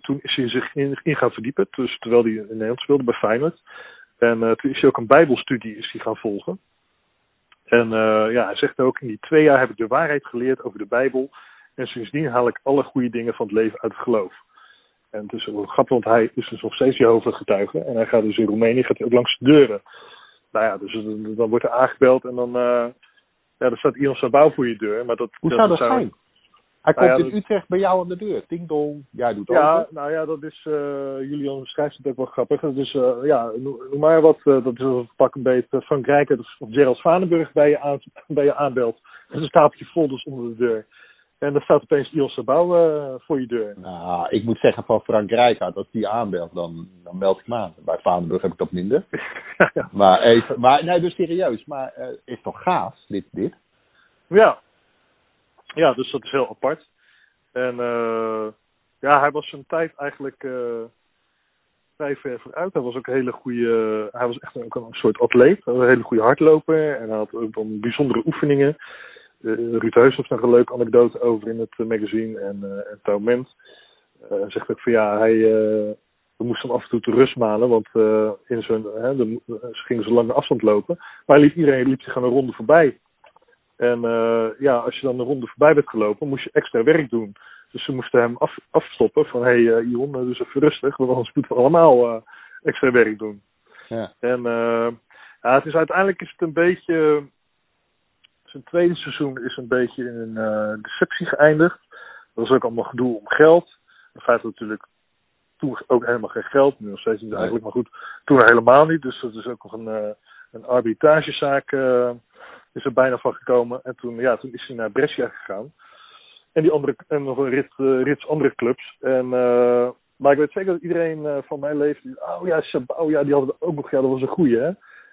toen is hij zich in, gaan verdiepen, dus terwijl hij in Nederland speelde bij Feyenoord. En toen is hij ook een bijbelstudie is hij gaan volgen. En ja, hij zegt ook, in die twee jaar heb ik de waarheid geleerd over de Bijbel. En sindsdien haal ik alle goede dingen van het leven uit het geloof. En het is wel grappig, want hij is dus nog steeds Jehovah getuige. En hij gaat dus in Roemenië gaat hij ook langs de deuren. Nou ja, dus dan dan wordt er aangebeld en dan, eh ja, dan staat Ion Sabau voor je deur. Maar dat, Hoe zou dat zijn? Hij Nou komt ja, in dat- Utrecht bij jou aan de deur. Ding dong. Jij doet Ja, open. nou ja, dat is, eh Julian schrijft het ook wel grappig. Dat is, eh, ja, noem, maar wat, eh, dat is een pak een beetje Frank Rijkaard of Gerald Vanenburg bij je, aan, [laughs] bij je aanbelt. En een stapeltje folders onder de deur. En dan staat opeens Ion Sabau eh voor je deur. Nou, ik moet zeggen van Frank Rijkaard, als die aanbelt, dan, dan meld ik me aan. Bij Vaandenburg heb ik dat minder. ja. [laughs] Maar even, maar nee, dus serieus. Maar eh, is toch gaaf, dit, dit? Ja. ja, dus dat is heel apart. En eh, ja, hij was zijn tijd eigenlijk vrij ver vooruit. Hij was ook een hele goede. hij was echt ook een soort atleet. Hij was een hele goede hardloper. En hij had ook dan bijzondere oefeningen. Eh, Ruud Heus heeft nog een leuke anekdote over in het eh, magazine en, eh en hij zegt ook van ja, hij. we moesten hem af en toe te rust malen, want in zijn, hè, de, ze gingen zo lange afstand lopen. Maar hij liep, iedereen liep zich aan een ronde voorbij. En ja, als je dan een ronde voorbij bent gelopen, moest je extra werk doen. Dus ze moesten hem af, afstoppen van, hé hey, uh, Ion, dus even rustig, want anders moeten we allemaal extra werk doen. Ja. En ja, het is uiteindelijk is het een beetje, zijn tweede seizoen is een beetje in een eh, deceptie geëindigd. Dat was ook allemaal gedoe om geld. In feite natuurlijk toen ook helemaal geen geld, nu nog steeds niet eigenlijk, maar goed, toen helemaal niet. Dus dat is ook nog een, eh, een arbitragezaak eh, is er bijna van gekomen. En toen, ja, toen is hij naar Brescia gegaan. En, die andere, en nog een rit, rits andere clubs. En, maar ik weet zeker dat iedereen van mijn leeftijd... Oh ja, Sabau, ja, die hadden we ook nog. Ja, dat was een goeie, hè.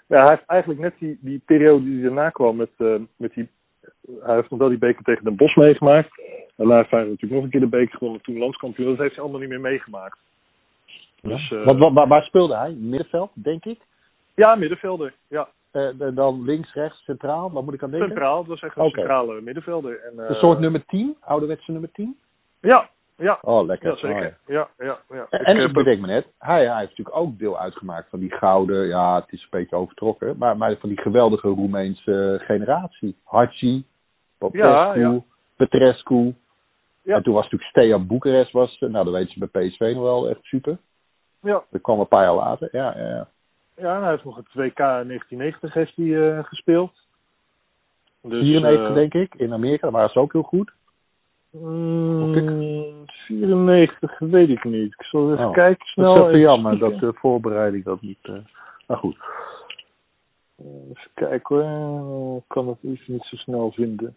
Ja, hij heeft eigenlijk net die, die periode die daarna kwam met, eh, met die... Hij heeft nog wel die beker tegen Den Bosch meegemaakt. Daarna heeft hij natuurlijk nog een keer de beker gewonnen, toen landskampioen. Dat heeft hij allemaal niet meer meegemaakt. Dus, eh, Wat, wat, waar, waar speelde hij? Middenveld, denk ik. Ja, middenvelder. Ja, Eh, dan links, rechts, centraal. Waar moet ik aan denken? centraal. Dat was echt een centrale middenvelder. En, Een soort nummer 10, ouderwetse nummer 10. Ja, ja. Oh, lekker. Ja, zeker. Oh, ja. Ja, ja, ja. En, Ik heb ik bedenk me net, hij, hij heeft natuurlijk ook deel uitgemaakt van die gouden, ja, het is een beetje overtrokken, maar, maar van die geweldige Roemeense generatie. Hachi, Popescu, Ja, ja. Petrescu. Ja. En toen was natuurlijk Steaua Boekarest, was, eh, nou dat weten ze bij PSV nog wel echt super. Ja, Dat kwam een paar jaar later, ja, ja, ja. hij heeft nog het WK in 1990 heeft hij, eh, gespeeld. Dus, 94 eh, denk ik, in Amerika, daar waren ze ook heel goed. Mm, 94 weet ik niet. Ik zal even Oh, kijken snel. dat is even jammer dat de voorbereiding dat niet... eh nou goed. Even kijken hoor. Ik kan het even niet zo snel vinden.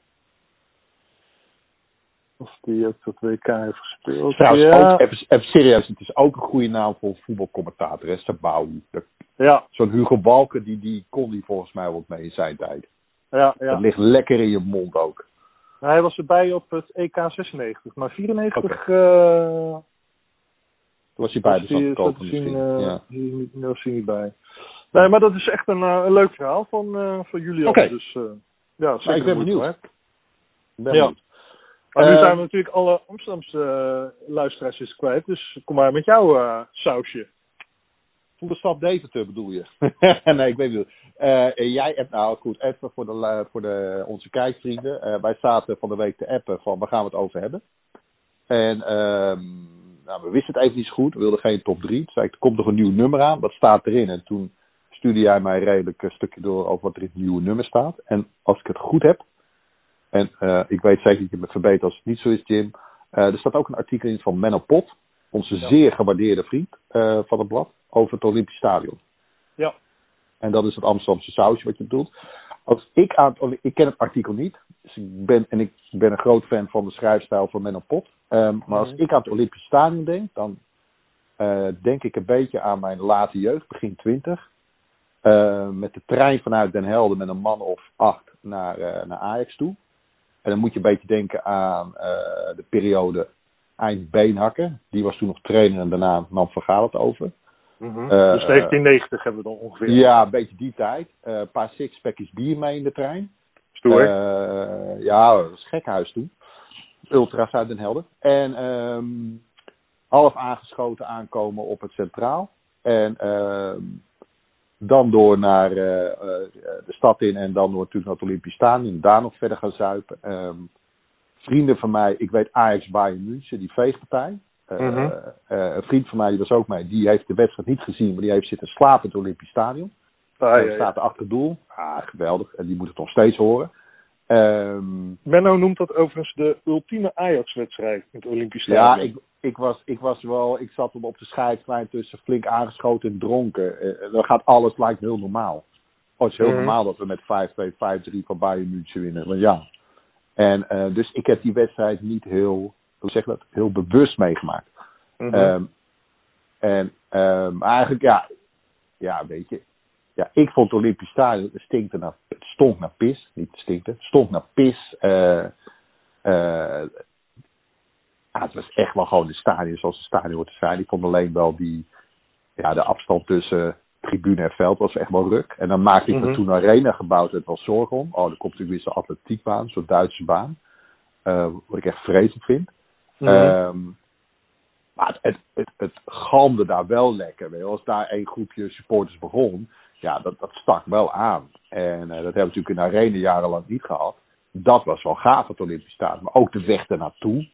Of die ook dat WK heeft gespeeld. Trouwens, ja, ook, even, even serieus, het is ook een goede naam voor voetbalcommentator, hè, Sabau. Dat- ja, Zo'n Hugo Balken, die, die kon die volgens mij wat mee in zijn tijd. ja, Dat ja. ligt lekker in je mond ook. Nou, hij was erbij op het EK 96, maar 94 eh Toen was hij bij was hij- zien, misschien. eh, ja. niet- was hij niet bij. Nee, maar dat is echt een, eh, een leuk verhaal van, eh van Julian. Oké. Dus eh, ja, zeker Maar ik ben benieuwd. Ik ben Ja. benieuwd. Maar nu Eh, zijn we natuurlijk alle Amsterdamse eh, luisteraars kwijt. Dus kom maar met jouw eh, sausje. Voor de stad Deventer bedoel je? [laughs] nee, ik weet niet. Eh, jij hebt nou goed, even voor, de, voor de, onze kijkvrienden. Eh, wij zaten van de week te appen van waar gaan we het over hebben. En ehm, nou, we wisten het even niet zo goed. We wilden geen top 3. Toen zei ik, er komt nog een nieuw nummer aan. Wat staat erin? En toen stuurde jij mij redelijk een stukje door over wat er in het nieuwe nummer staat. En als ik het goed heb, en eh, ik weet zeker dat je me verbetert als het niet zo is, Jim. er staat ook een artikel in van Menno Pot, onze Ja. zeer gewaardeerde vriend eh, van het blad, over het Olympisch Stadion. Ja. En dat is het Amsterdamse sausje wat je bedoelt. Als ik aan het, ik ken het artikel niet. Dus ik ben, en ik ben een groot fan van de schrijfstijl van Menno Pot. Ehm, maar als Mhm. ik aan het Olympisch Stadion denk, dan eh, denk ik een beetje aan mijn late jeugd, begin twintig. Eh, met de trein vanuit Den Helder met een man of acht naar, eh, naar Ajax toe. En dan moet je een beetje denken aan de periode eind Beenhakken. Die was toen nog trainer en daarna nam Van Gaal het over. Mhm. Eh, dus 1990 hebben we dan ongeveer. Ja, een beetje die tijd. Eh, een paar sixpackjes bier mee in de trein. Stoer. Eh, ja, dat was gekhuis toen. Ultra's uit Den Helder. En ehm, half aangeschoten aankomen op het Centraal. En ehm, dan door naar de stad in en dan door natuurlijk naar het Olympisch Stadion. Daar nog verder gaan zuipen. Ehm, vrienden van mij, ik weet Ajax Bayern München, die veegpartij. Eh, Mhm. eh, een vriend van mij, die was ook mee, die heeft de wedstrijd niet gezien, maar die heeft zitten slapen in het Olympisch Stadion. Ah, Hij ja, ja. staat er achter het doel. Ah, geweldig. En die moet het nog steeds horen. Ehm, Menno noemt dat overigens de ultieme Ajax-wedstrijd in het Olympisch ja, Stadion. ik, ik, was, ik was wel, ik zat hem op de scheidslijn tussen flink aangeschoten en dronken. Eh, dan gaat alles lijkt heel normaal. Oh, het is heel Mhm. normaal dat we met 5-2, 5-3 van Bayern München winnen. Want ja. En, eh, dus ik heb die wedstrijd niet heel, hoe zeg dat, heel bewust meegemaakt. Ehm, en ehm, eigenlijk, ja, ja, weet je. Ja, ik vond het Olympisch Stadion, het, stinkte naar, het stonk naar pis. Niet stinkte, het stonk naar pis. eh eh, ja, het was echt wel gewoon een stadion zoals een stadion hoort te zijn. Ik vond alleen wel die, ja, de afstand tussen tribune en veld was echt wel ruk. En dan maakte ik Mhm. me toen een arena gebouwd werd wel zorgen om. Oh, er komt natuurlijk weer zo'n atletiekbaan, zo'n Duitse baan. Eh, wat ik echt vreselijk vind. Mhm. Ehm, maar het, het, het, galmde daar wel lekker. Weet je. Als daar één groepje supporters begon, ja, dat, dat stak wel aan. En eh, dat hebben we natuurlijk in de arena jarenlang niet gehad. Dat was wel gaaf, het Olympisch Stadion. Maar ook de weg ernaartoe.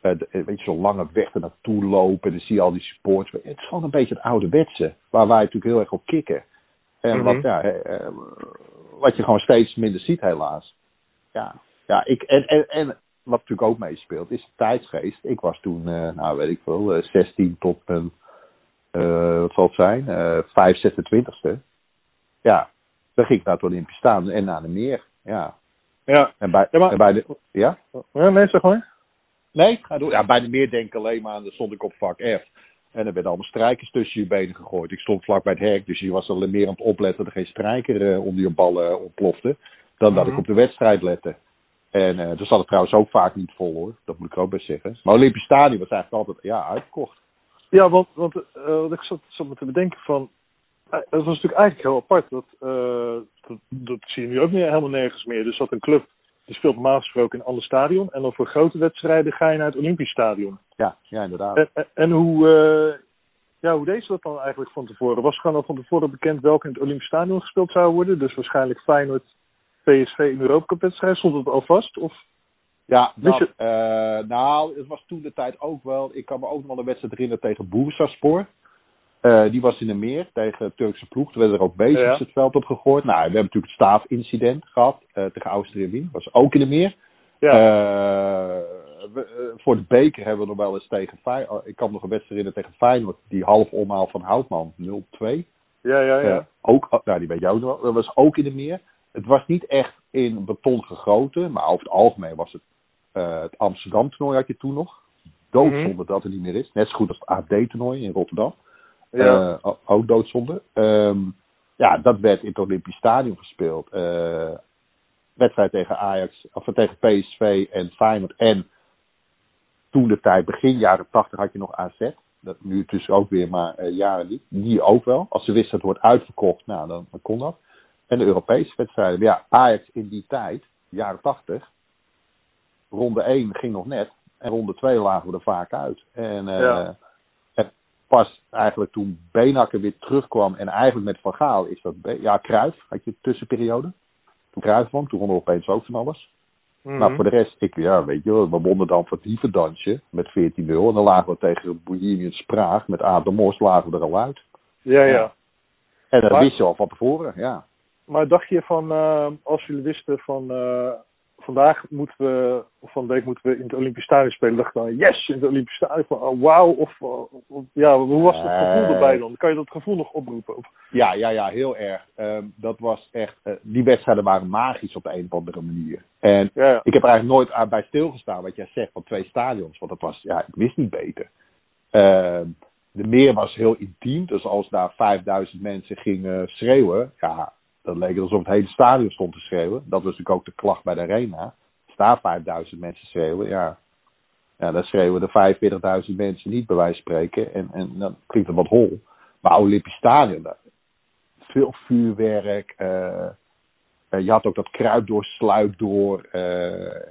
Eh, de- eh, weet je, zo'n lange weg ernaartoe lopen. En dan zie je al die supporters. Het is gewoon een beetje het ouderwetse. Waar wij natuurlijk heel erg op kicken. En Mhm. wat, ja, eh, wat je gewoon steeds minder ziet, helaas. Ja, ja ik, en, en, en wat natuurlijk ook meespeelt, is de tijdsgeest. Ik was toen, nou weet ik veel, eh, 16 tot mijn, wat zal het zijn, eh 5, 26ste. Ja, dan ging ik naar het Olympisch staan en naar de meer. Ja, ja. en bij, Ja, maar- en bij de, ja? ja, nee, zeg maar. Nee, ga door. Ja, bij de meer denk ik alleen maar aan, dan stond ik op vak F. En er werden allemaal strijkers tussen je benen gegooid. Ik stond vlak bij het hek, dus je was alleen meer aan het opletten dat er geen strijker eh, onder je ballen eh, ontplofte. Dan dat Mhm. ik op de wedstrijd lette. En eh er zat het trouwens ook vaak niet vol hoor, dat moet ik ook best zeggen. Maar Olympisch Stadion was eigenlijk altijd ja, uitverkocht. Ja, want, want eh, wat ik zat, zat me te bedenken van... Het was natuurlijk eigenlijk heel apart. Dat, dat, dat zie je nu ook niet, helemaal nergens meer. Dus dat een club, die speelt normaal gesproken in een ander stadion. En dan voor grote wedstrijden ga je naar het Olympisch Stadion. Ja, ja inderdaad. En, en, en hoe, eh, ja, hoe deed ze dat dan eigenlijk van tevoren? Was gewoon al van tevoren bekend welke in het Olympisch Stadion gespeeld zou worden? Dus waarschijnlijk Feyenoord, PSV in de Europa Cup wedstrijd. Stond het al vast? Of? Ja, dat, eh, nou, het was toen de tijd ook wel. Ik kan me ook nog wel een wedstrijd herinneren tegen Boersaspor. Eh die was in de meer tegen de Turkse ploeg. Toen werden er ook bezig Ja. het veld op gegooid. Nou, we hebben natuurlijk het staafincident gehad eh, tegen Austria Wien. Was ook in de meer. Ja, Eh, we- voor de beker hebben we nog wel eens tegen Feyenoord. Ik kan me nog een wedstrijd herinneren tegen Feyenoord. Die half omhaal van Houtman 0-2. ja, ja. ja. Ook, oh, nou, die weet ook nog wel. Dat was ook in de meer. Het was niet echt in beton gegoten, maar over het algemeen was het het Amsterdam toernooi had je toen nog. Doodzonde Mhm. dat het niet meer is. Net zo goed als het AD toernooi in Rotterdam. Ja. Eh, ook doodzonde. Ehm, ja, dat werd in het Olympisch Stadion gespeeld. Eh, wedstrijd tegen Ajax, of tegen PSV en Feyenoord. En toen de tijd, begin jaren 80, had je nog AZ. Dat nu dus ook weer maar eh, jaren niet. Die ook wel. Als ze wisten dat het wordt uitverkocht, nou dan, dan kon dat. En de Europese wedstrijden. Ja, Ajax in die tijd, jaren 80. Ronde 1 ging nog net. En ronde 2 lagen we er vaak uit. En, Ja. Pas eigenlijk toen Benakker weer terugkwam. En eigenlijk met Van Gaal is dat... Ja, Cruijff had je tussenperiode. Toen Cruijff kwam, toen wonnen we opeens ook van alles. Mhm. Maar voor de rest, ik, ja, weet je wel, we wonnen dan van het Dievendansje met 14-0. En dan lagen we tegen Bohemian Spraag met Adam Mos lagen we er al uit. ja, ja. Ja. En dat Maar- wist je al van tevoren, ja. Maar dacht je van, eh, als jullie wisten van, eh, vandaag moeten we, of van de week moeten we in het Olympisch Stadion spelen. dacht ik dan, yes, in het Olympisch Stadion. Van, oh, wauw. Of, of, ja, hoe was het gevoel Nee. erbij dan? Kan je dat gevoel nog oproepen? Of, Ja, ja, ja, heel erg. Ehm, dat was echt, eh, die wedstrijden waren magisch op de een of andere manier. En ja, ja. ik heb er eigenlijk nooit aan bij stilgestaan wat jij zegt van twee stadions. Want dat was, ja, ik wist niet beter. Ehm, de meer was heel intiem. Dus als daar 5000 mensen gingen schreeuwen, ja, dat leek het alsof het hele stadion stond te schreeuwen. Dat was natuurlijk ook de klacht bij de Arena. Daar 5000 mensen schreeuwen, ja, ja dan schreeuwen de 45.000 mensen niet bij wijze van spreken. En, en dan klinkt het wat hol. Maar Olympisch Stadion, daar, veel vuurwerk. eh, eh, je had ook dat kruid door, sluip door. eh,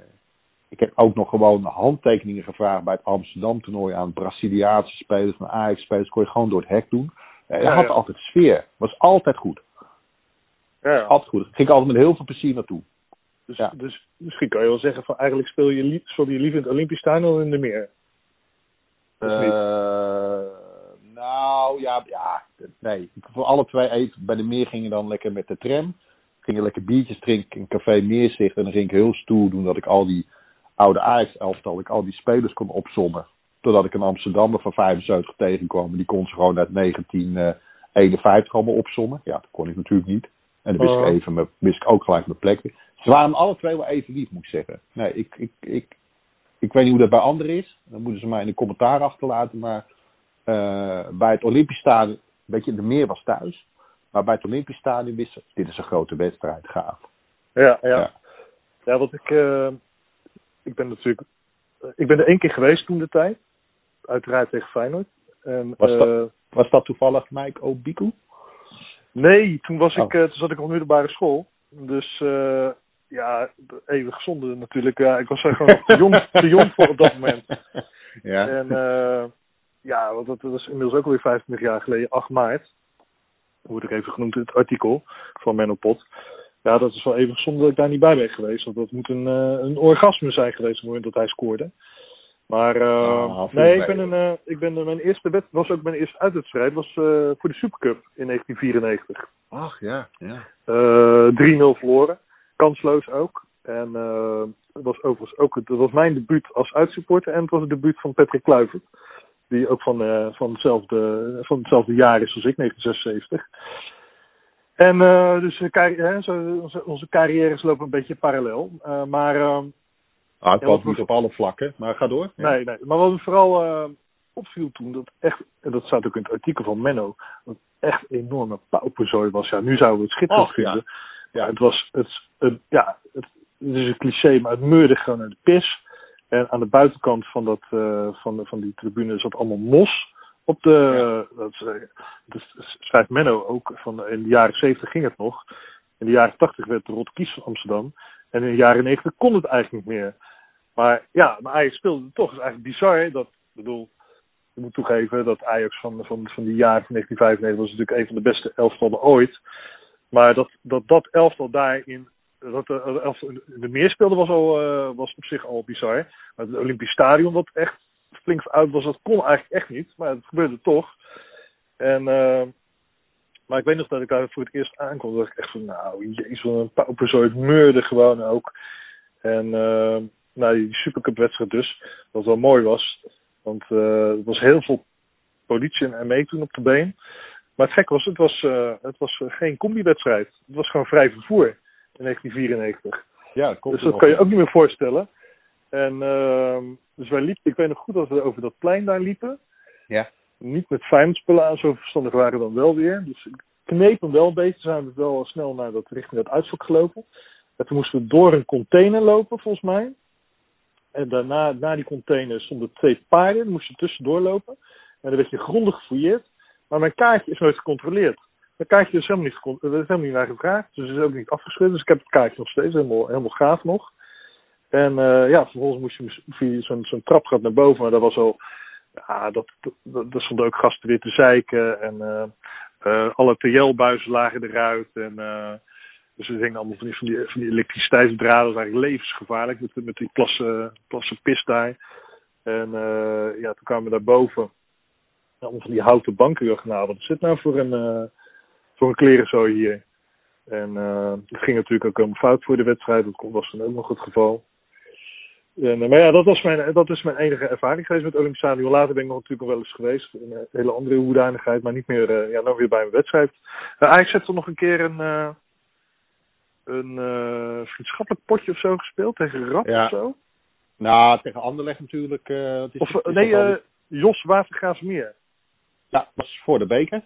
ik heb ook nog gewoon handtekeningen gevraagd bij het Amsterdam toernooi aan Braziliaanse spelers en Ajax-spelers. Kon je gewoon door het hek doen. Je Ja, had ja. altijd sfeer. Was altijd goed. Ja. Altijd goed. Ik ging altijd met heel veel plezier naartoe. Dus, Ja. dus misschien kan je wel zeggen van eigenlijk speel je, speel je liever in het Olympisch Stadion dan in de meer. Eh, nou, ja, ja, nee. Voor alle twee even. Bij de meer gingen dan lekker met de tram. Gingen lekker biertjes drinken in café Meerzicht. En dan ging ik heel stoer doen dat ik al die oude Ajax-elftal, ik al die spelers kon opzommen. Totdat ik een Amsterdammer van 75 tegenkwam. En die kon ze gewoon uit 1951 allemaal opzommen. Ja, dat kon ik natuurlijk niet. En dan wist, Oh. ik, even, mijn- wist ik ook gelijk mijn plek. Ze waren alle twee wel even lief, moet ik zeggen. Nee, ik, ik, ik, ik weet niet hoe dat bij anderen is. Dan moeten ze mij in de commentaar achterlaten. Maar eh, bij het Olympisch Stadion, weet je, de meer was thuis. Maar bij het Olympisch Stadion wist ze, dit is een grote wedstrijd, gaaf. Ja, ja. Ja. ja. want ik, eh, ik ben natuurlijk, ik ben er één keer geweest toen de tijd. Uiteraard tegen Feyenoord. En, Was dat- eh, Was dat toevallig Mike Obiku? Nee, toen, was Oh. ik, eh, toen zat ik op middelbare school. Dus eh, ja, eeuwig zonde natuurlijk. Ja, ik was er gewoon te jong, te jong voor op dat moment. [laughs] Ja. En eh, ja, want dat, dat is inmiddels ook alweer 25 jaar geleden, 8 maart. Wordt ik even genoemd in het artikel van Menno Pot. Ja, dat is wel even zonde dat ik daar niet bij ben geweest. Want dat moet een, een orgasme zijn geweest op het moment dat hij scoorde. Maar eh, Ah, nee, ik mee. ben, een, eh, ik ben mijn eerste wet was ook mijn eerste uitwedstrijd. was eh, voor de Supercup in 1994. Ach ja, ja. Eh 3-0 verloren. Kansloos ook. En eh, het was overigens ook het, was mijn debuut als uitsupporter. En het was het debuut van Patrick Kluivert. Die ook van, eh, van, hetzelfde, van hetzelfde jaar is als ik, 1976. En eh, dus onze, onze carrières lopen een beetje parallel. Eh, maar eh, Ah, Ja, was wat niet op alle vlakken, maar ga door. Ja. Nee, nee. Maar wat me vooral eh, opviel toen, dat echt, en dat staat ook in het artikel van Menno, dat het echt een enorme pauperzooi was. Ja, nu zouden we het schitterend ja. vinden. Ja. Het was, het, het, ja, het, het is een cliché, maar het meurde gewoon naar de pis. En aan de buitenkant van, dat, eh, van, de, van die tribune zat allemaal mos. Op de, dat, is, eh, dat schrijft Menno ook, van, in de jaren 70 ging het nog. In de jaren 80 werd de rot kies van Amsterdam. En in de jaren 90 kon het eigenlijk niet meer. Maar ja, maar Ajax speelde toch. Het is eigenlijk bizar. Dat, ik bedoel, je moet toegeven dat Ajax van, van, van die jaren van 1995 was natuurlijk een van de beste elftallen ooit. Maar dat dat, dat elftal daarin, dat de elftal de meer speelde was, al, eh, was op zich al bizar. Maar het Olympisch Stadion, wat echt flink uit was, dat kon eigenlijk echt niet. Maar het gebeurde toch. En, eh, maar ik weet nog dat ik daar voor het eerst aankwam. Dat ik echt van, nou, jezus, wat een pauperzooi. Het meurde gewoon ook. En eh, nou, die Supercup wedstrijd dus, wat wel mooi was. Want eh, er was heel veel politie en mee toen op de been. Maar het gek was, het was, eh, het was eh, geen combi-wedstrijd. Het was gewoon vrij vervoer in 1994. Ja, dat komt Dus dat kan je ook niet meer voorstellen. En ehm, dus wij liepen, ik weet nog goed dat we over dat plein daar liepen. Ja. Niet met Feyenoord-spullen aan, zo verstandig waren we dan wel weer. Dus ik kneep hem wel een beetje, zijn we wel snel naar dat, richting dat uitvak gelopen. En toen moesten we door een container lopen, volgens mij. En daarna, na die container stonden twee paarden, daar moest je tussendoor lopen. En dan werd je grondig gefouilleerd. Maar mijn kaartje is nooit gecontroleerd. Mijn kaartje is helemaal niet, is helemaal niet naar gevraagd. Dus is ook niet afgeschreven. Dus ik heb het kaartje nog steeds, helemaal, helemaal gaaf nog. En eh, ja, vervolgens moest je via zo'n trap gaat naar boven. Maar dat was al, ja, dat, dat, stonden ook gasten weer te zeiken. En eh, eh, alle TL-buizen lagen eruit. En dus er hingen allemaal van die, van die, elektriciteitsdraden. Dat was eigenlijk levensgevaarlijk met, met die plassen, plassen pis daar. En eh, ja, toen kwamen we daar boven. Allemaal van die houten banken. Ik nou, wat dit nou voor een, eh voor een klerenzooi hier? En uh, het ging natuurlijk ook helemaal fout voor de wedstrijd. Dat was dan ook nog het geval. Maar ja, dat, was mijn, dat is mijn enige ervaring geweest met Olympisch. Later ben ik nog natuurlijk wel eens geweest. In een hele andere hoedanigheid, maar niet meer ja, nou weer bij een wedstrijd. Uh, Ajax heeft er nog een keer een, een vriendschappelijk potje of zo gespeeld tegen ja. of zo. Nou, tegen Anderlecht natuurlijk. het is, of is nee, toch wel- Jos Watergraafsmeer. Ja, dat was voor de beker,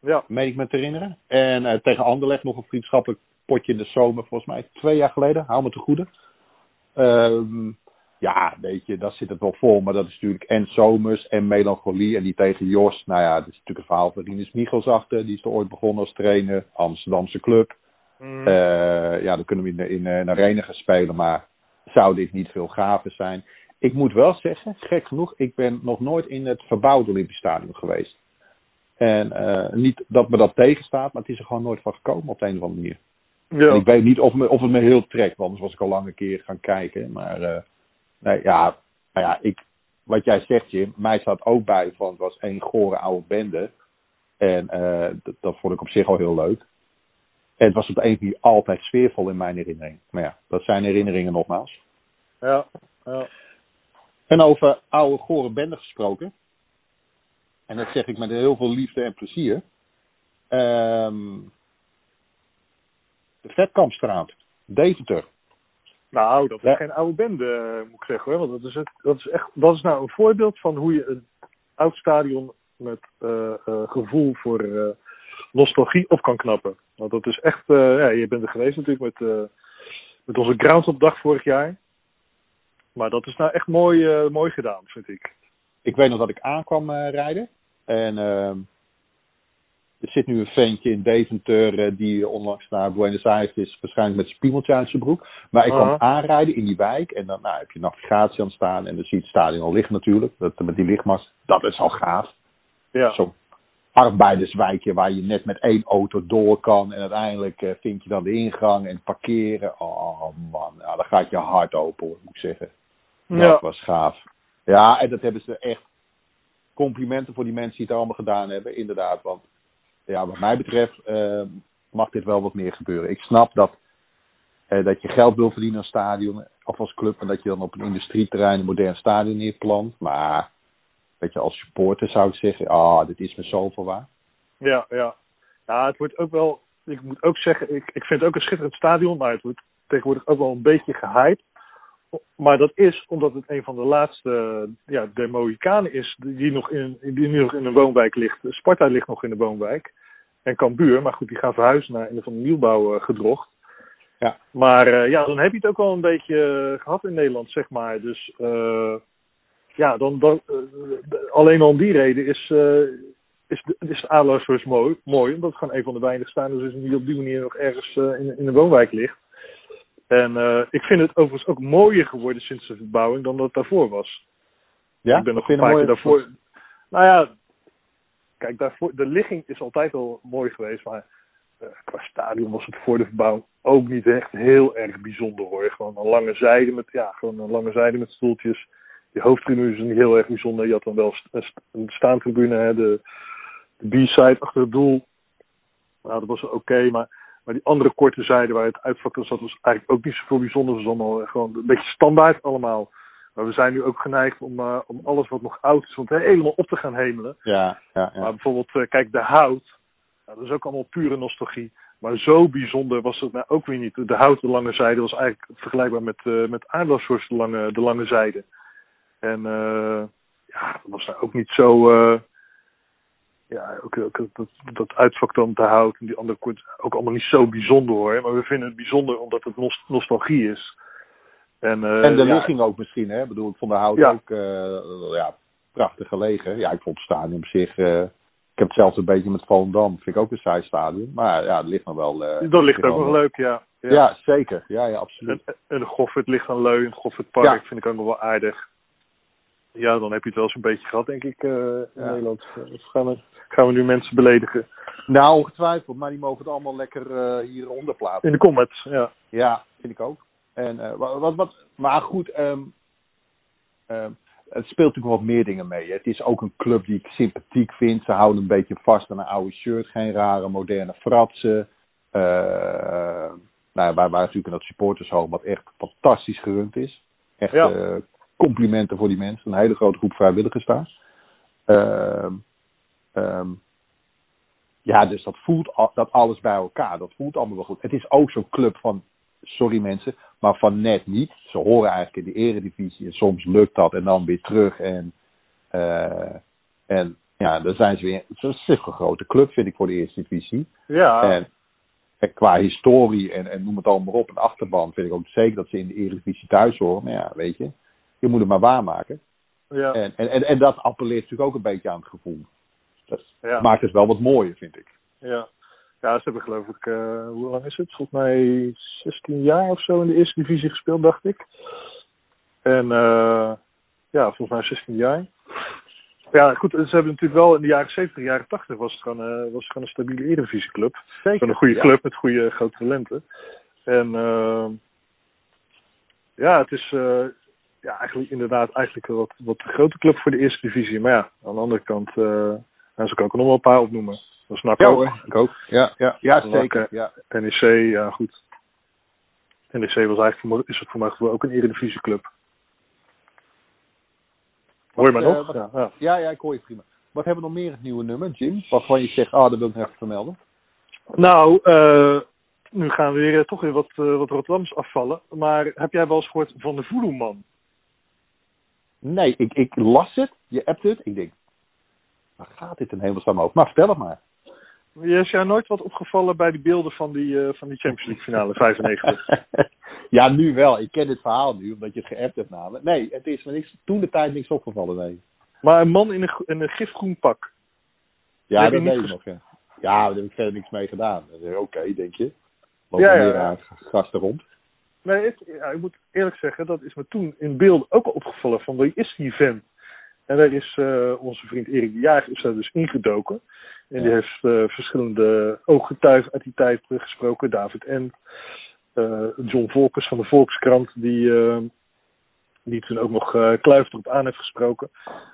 Ja, meen ik me te herinneren. En eh, tegen Anderlecht nog een vriendschappelijk potje in de zomer, volgens mij twee jaar geleden. Hou me te goede. Ehm, ja, weet je, daar zit het wel vol. Maar dat is natuurlijk en zomers en melancholie. En die tegen Jos, nou ja, dat is natuurlijk een verhaal van Rinus Michels achter. Die is er ooit begonnen als trainer. Amsterdamse club. Mm. Eh, ja, dan kunnen we in, in een arena gaan spelen, maar zou dit niet veel gaver zijn? Ik moet wel zeggen, gek genoeg, ik ben nog nooit in het verbouwde Olympisch Stadion geweest. En eh, niet dat me dat tegenstaat, maar het is er gewoon nooit van gekomen op de een of andere manier. En ja. ik weet niet of, me, of het me heel trekt, want anders was ik al lang een keer gaan kijken. Maar eh, nee, ja, nou ja ik, wat jij zegt, Jim, mij staat ook bij van het was één gore oude bende. En eh, dat, dat vond ik op zich al heel leuk. Het was op de een manier altijd sfeervol in mijn herinnering. Maar ja, dat zijn herinneringen nogmaals. ja, ja. En over oude gore bende gesproken. En dat zeg ik met heel veel liefde en plezier. Ehm, de Vetkampstraat, Deventer. Nou, dat is Ja. geen oude bende, eh, moet ik zeggen hoor. Want dat is, het, dat is echt, dat is nou een voorbeeld van hoe je een oud stadion met eh, eh, gevoel voor nostalgie op kan knappen. Want dat is echt, eh, ja, je bent er geweest natuurlijk met, eh, met onze groundhopdag vorig jaar. Maar dat is nou echt mooi, eh, mooi gedaan, vind ik. Ik weet nog dat ik aankwam rijden. En ehm, er zit nu een ventje in Deventer die onlangs naar Buenos Aires is. Waarschijnlijk met een spiegeltje uit zijn broek. Maar ik kwam aanrijden in die wijk. En dan nou, heb je navigatie aan staan. En dan zie je het stadion al liggen natuurlijk. Dat, met die lichtmast. Dat is al gaaf. Ja, Zo'n arbeiderswijkje waar je net met één auto door kan. En uiteindelijk eh, vind je dan de ingang en parkeren. Oh man, ja, dan gaat je hart open hoor, moet ik zeggen. Dat ja. was gaaf. Ja, en dat hebben ze echt complimenten voor die mensen die het allemaal gedaan hebben, inderdaad. Want ja, wat mij betreft eh, mag dit wel wat meer gebeuren. Ik snap dat, eh, dat je geld wil verdienen als stadion of als club en dat je dan op een industrieterrein een modern stadion neerplant. Maar weet je, als supporter zou ik zeggen, ah, dit is me zoveel waar. Ja, ja. Ja, het wordt ook wel. Ik moet ook zeggen, ik, ik vind het ook een schitterend stadion, maar het wordt tegenwoordig ook wel een beetje gehyped. Maar dat is omdat het een van de laatste ja, de Mohikanen is die nog, in, die nu nog in een woonwijk ligt. Sparta ligt nog in de woonwijk. En Cambuur, maar goed, die gaan verhuizen naar een van de nieuwbouw eh, gedrocht. Ja. Maar eh, ja, dan heb je het ook wel een beetje eh, gehad in Nederland, zeg maar. Dus ja, dan, dan, eh, alleen al om die reden is, eh, is, de, is de Adelaarshorst mooi, mooi. Omdat het gewoon een van de weinige staanders is die op die manier nog ergens eh, in, in een woonwijk ligt. En ik vind het overigens ook mooier geworden sinds de verbouwing dan dat het daarvoor was. Ja, ik ben nog een paar keer daarvoor. Nou ja, kijk, daarvoor, de ligging is altijd al mooi geweest, maar qua stadion was het voor de verbouwing ook niet echt heel erg bijzonder hoor. Gewoon een lange zijde met, ja, gewoon een lange zijde met stoeltjes. Die hoofdtribune is niet heel erg bijzonder. Je had dan wel een st- een staantribune, hè, de, de B-side achter het doel. Nou, dat was oké, maar, maar die andere korte zijde waar het uitvak zat, was eigenlijk ook niet zoveel bijzonder. Het was allemaal gewoon een beetje standaard allemaal. Maar we zijn nu ook geneigd om, eh, om alles wat nog oud is, want helemaal op te gaan hemelen. Ja, ja, ja. Maar bijvoorbeeld, eh, kijk, de hout. Nou, dat is ook allemaal pure nostalgie. Maar zo bijzonder was het nou ook weer niet. De houten lange zijde was eigenlijk vergelijkbaar met, eh met de lange, de lange zijde. En eh, ja, dat was nou ook niet zo... eh, ja, ook, ook dat, dat uitvak dan te hout en die andere kort ook allemaal niet zo bijzonder hoor. Maar we vinden het bijzonder omdat het nos- nostalgie is. En, eh, En de ja, ligging ook misschien, hè? Ik bedoel, ik vond de hout Ja. ook eh, ja, prachtig gelegen. Ja, ik vond het stadion op zich. ik heb het zelfs een beetje met Volendam. Vind ik ook een saai stadion. Maar ja, het ligt nog wel. dat ligt ook nog leuk, ja. Ja. zeker. Ja, ja, absoluut. En, en de Goffert ligt aan Leu, het Goffertpark vind ik ook nog wel aardig. Ja, dan heb je het wel zo'n beetje gehad, denk ik, eh, in Ja. Nederland. Eh, Of gaan we, gaan we nu mensen beledigen? Nou, ongetwijfeld. Maar die mogen het allemaal lekker eh, hieronder plaatsen. In de comments, ja. Ja, vind ik ook. En, wat, wat, maar goed, ehm, ehm, het speelt natuurlijk wat meer dingen mee. Hè. Het is ook een club die ik sympathiek vind. Ze houden een beetje vast aan een oude shirt. Geen rare moderne fratsen. Eh, nou, waar, waar natuurlijk in dat supportershome wat echt fantastisch gerund is. Echt Ja. Complimenten voor die mensen. Een hele grote groep vrijwilligers daar. Ehm, ehm, ja, dus dat voelt al- dat alles bij elkaar. Dat voelt allemaal wel goed. Het is ook zo'n club van, sorry mensen, maar van net niet. Ze horen eigenlijk in de eredivisie en soms lukt dat en dan weer terug. En, eh, en ja, dan zijn ze weer. Het is een grote club, vind ik, voor de eerste divisie. Ja, En, en qua historie en, en noem het allemaal maar op, een achterban vind ik ook zeker dat ze in de Eredivisie thuis horen. Maar ja, weet je, je moet het maar waarmaken. ja, En, en, en, en dat appelleert natuurlijk ook een beetje aan het gevoel. Dat ja. maakt het wel wat mooier, vind ik. Ja. ja, ze hebben geloof ik, eh, hoe lang is het? Volgens mij 16 jaar of zo in de eerste divisie gespeeld, dacht ik. En eh, ja, volgens mij 16 jaar. Ja, goed, ze hebben natuurlijk wel in de jaren 70, jaren 80 was het gewoon, eh, was het gewoon een stabiele eredivisieclub. Zeker. Gewoon een goede Ja. club met goede grote talenten. En eh, ja, het is eh, ja, eigenlijk inderdaad eigenlijk een wat, wat te grote club voor de eerste divisie. Maar ja, aan de andere kant, eh nou, zou ik ook nog wel een paar opnoemen. Dat is NAC Ja ook. hoor, ik ook. Ja, ja, ja zeker. Ja. NEC, ja goed. NEC was eigenlijk, is het voor mij ook een eredivisieclub. Hoor je mij nog? eh, ja, ja. ja, ja, ik hoor je prima. Wat hebben we nog meer het nieuwe nummer, Jim? Waarvan je zegt, ah, dat wil ik nog even vermelden. Nou, eh, nu gaan we weer eh, toch weer wat, eh, wat Rotterdams afvallen. Maar heb jij wel eens gehoord van de Voedelman? Nee, ik, ik las het, je appt het. Ik denk, waar gaat dit in hemelsnaam over? Maar vertel het maar. Is jou nooit wat opgevallen bij die beelden van die, eh, van die Champions League finale 95? [laughs] ja, nu wel. Ik ken dit verhaal nu, omdat je het geappt hebt namelijk. Nee, het is me niks, toen de tijd niks opgevallen, nee. maar een man in een, in een gifgroen pak. Ja, je dat weet ik nog, ja. Ja, daar heb ik verder niks mee gedaan. Oké, denk je. Loop Ja, ja, gasten rond. Nee, ja, ik moet eerlijk zeggen, dat is me toen in beeld ook al opgevallen van wie is die vent? En daar is eh, onze vriend Erik de Jager is daar dus ingedoken. En die heeft eh, verschillende ooggetuigen uit die tijd eh, gesproken. David N. John Volkers van de Volkskrant, die, die toen ook nog eh Kluivert op aan heeft gesproken.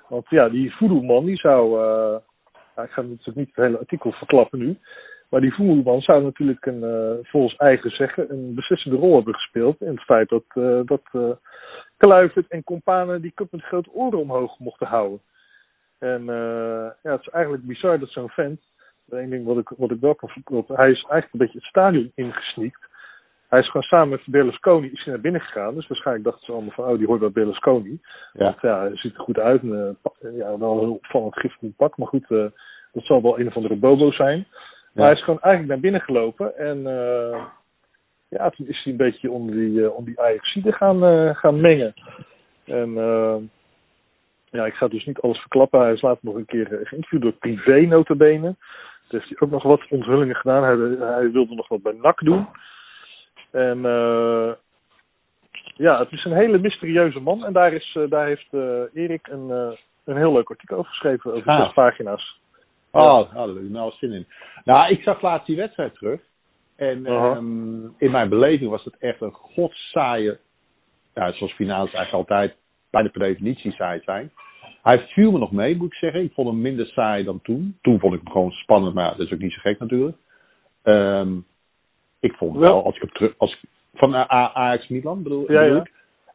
Want ja, die voedelman, die zou... ja, ik ga natuurlijk niet het hele artikel verklappen nu. Maar die voerman zou natuurlijk een, eh, volgens eigen zeggen een beslissende rol hebben gespeeld in het feit dat, eh dat eh Kluivert en companen die cup met grote oren omhoog mochten houden. En ja, het is eigenlijk bizar dat zo'n vent, één ding wat ik, wat ik wel kan verkloppen, hij is eigenlijk een beetje het stadion ingesneakt. Hij is gewoon samen met Berlusconi is naar binnen gegaan. Dus waarschijnlijk dachten ze allemaal van, oh, die hoort bij Berlusconi. Ja. Want ja, hij ziet er goed uit. En, ja, wel een heel opvallend gifgroen pak. Maar goed, dat zal wel een of andere bobo zijn. Maar hij is gewoon eigenlijk naar binnen gelopen. En eh, ja, toen is hij een beetje onder die, onder die gaan, eh, gaan mengen. En ja, ik ga dus niet alles verklappen. Hij is later nog een keer geïnterviewd door Privé notabene. Toen heeft hij ook nog wat onthullingen gedaan. Hij, hij wilde nog wat bij NAC doen. En eh, ja, het is een hele mysterieuze man. En daar, is, daar heeft Erik een, een heel leuk artikel over geschreven. Over Ah. zes pagina's. Oh, daar heb ik nou zin in. Nou, ik zag laatst die wedstrijd terug. En ehm, in mijn beleving was het echt een godsaaie... Ja, zoals finales eigenlijk altijd bijna per definitie saai zijn. Hij viel me nog mee, moet ik zeggen. Ik vond hem minder saai dan toen. Toen vond ik hem gewoon spannend, maar dat is ook niet zo gek natuurlijk. Ehm, ik vond Ja. wel, als ik hem terug... Als, van A- Ajax Milan bedoel, Ja, bedoel ja. ik.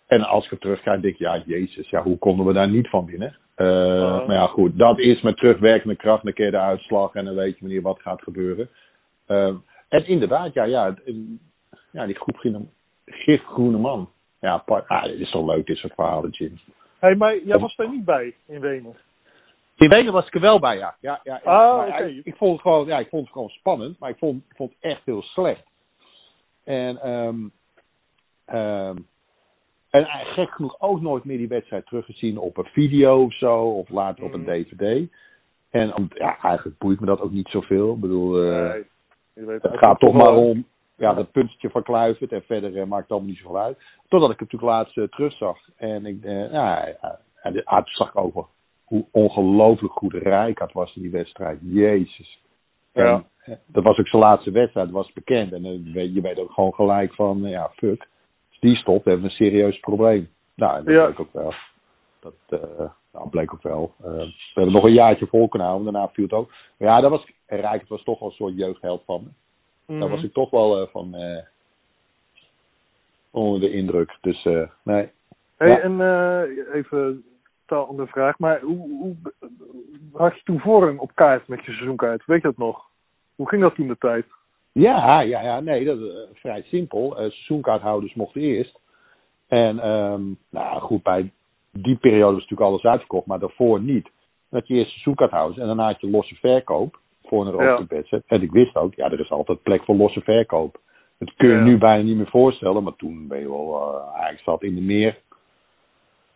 En als ik hem terugkijk, denk ik, ja, jezus, ja, hoe konden we daar niet van winnen? Eh, Ah. Maar ja, goed, dat is met terugwerkende kracht. Dan keer de uitslag en dan weet je wanneer wat gaat gebeuren. Ehm, en inderdaad, ja, ja, ja die groepgroene, gifgroene man. Ja, apart. ah, dit is toch leuk, dit soort verhalen, Jim. Hey, maar jij was daar niet bij in Wenen. In Wenen was ik er wel bij, ja. ja, ja. Ah, Maar. Ik, ik vond het gewoon, ja, ik vond het gewoon spannend, maar ik vond, ik vond het echt heel slecht. En, ehm en eh, gek genoeg ook nooit meer die wedstrijd teruggezien op een video of zo, of later op een. DVD. En om- ja, eigenlijk boeit me dat ook niet zoveel. Ik bedoel, eh, Nee, je weet het gaat toch maar om ja, dat puntje van Kluivert en verder eh, maakt het allemaal niet zoveel uit. Totdat ik het natuurlijk laatst terugzag. En ik, ja, ja, ja, de- ah, zag ik ook wel hoe ongelooflijk goed Rijkaard was in die wedstrijd. Jezus. En, Ja. dat was ook zijn laatste wedstrijd, dat was bekend. En weet- je weet ook gewoon gelijk van, ja, fuck. Die stopt, hebben we een serieus probleem. Nou, en dat Ja. bleek ook wel. Dat eh, nou, bleek ook wel. Eh, we hebben nog een jaartje vol kunnen houden, daarna viel het ook. Maar ja, dat was, Rijkaard was toch wel een soort jeugdheld van me. Daar Mhm. was ik toch wel eh, van onder de indruk. Dus nee. Hey, Ja. en even totaal andere vraag. Maar hoe, hoe had je toen voorrang op kaart met je seizoenkaart? Weet je dat nog? Hoe ging dat toen de tijd? Ja, ja, ja, nee, dat is eh, vrij simpel. Eh seizoenkaarthouders mochten eerst. En ehm, nou goed, bij die periode was natuurlijk alles uitverkocht, maar daarvoor niet. Had je eerst seizoenkaarthouders en daarna had je losse verkoop voor een Ja. roosterwedstrijd. En ik wist ook, ja, er is altijd plek voor losse verkoop. Dat kun je Ja. nu bijna niet meer voorstellen, maar toen ben je wel, eh, eigenlijk zat in de meer.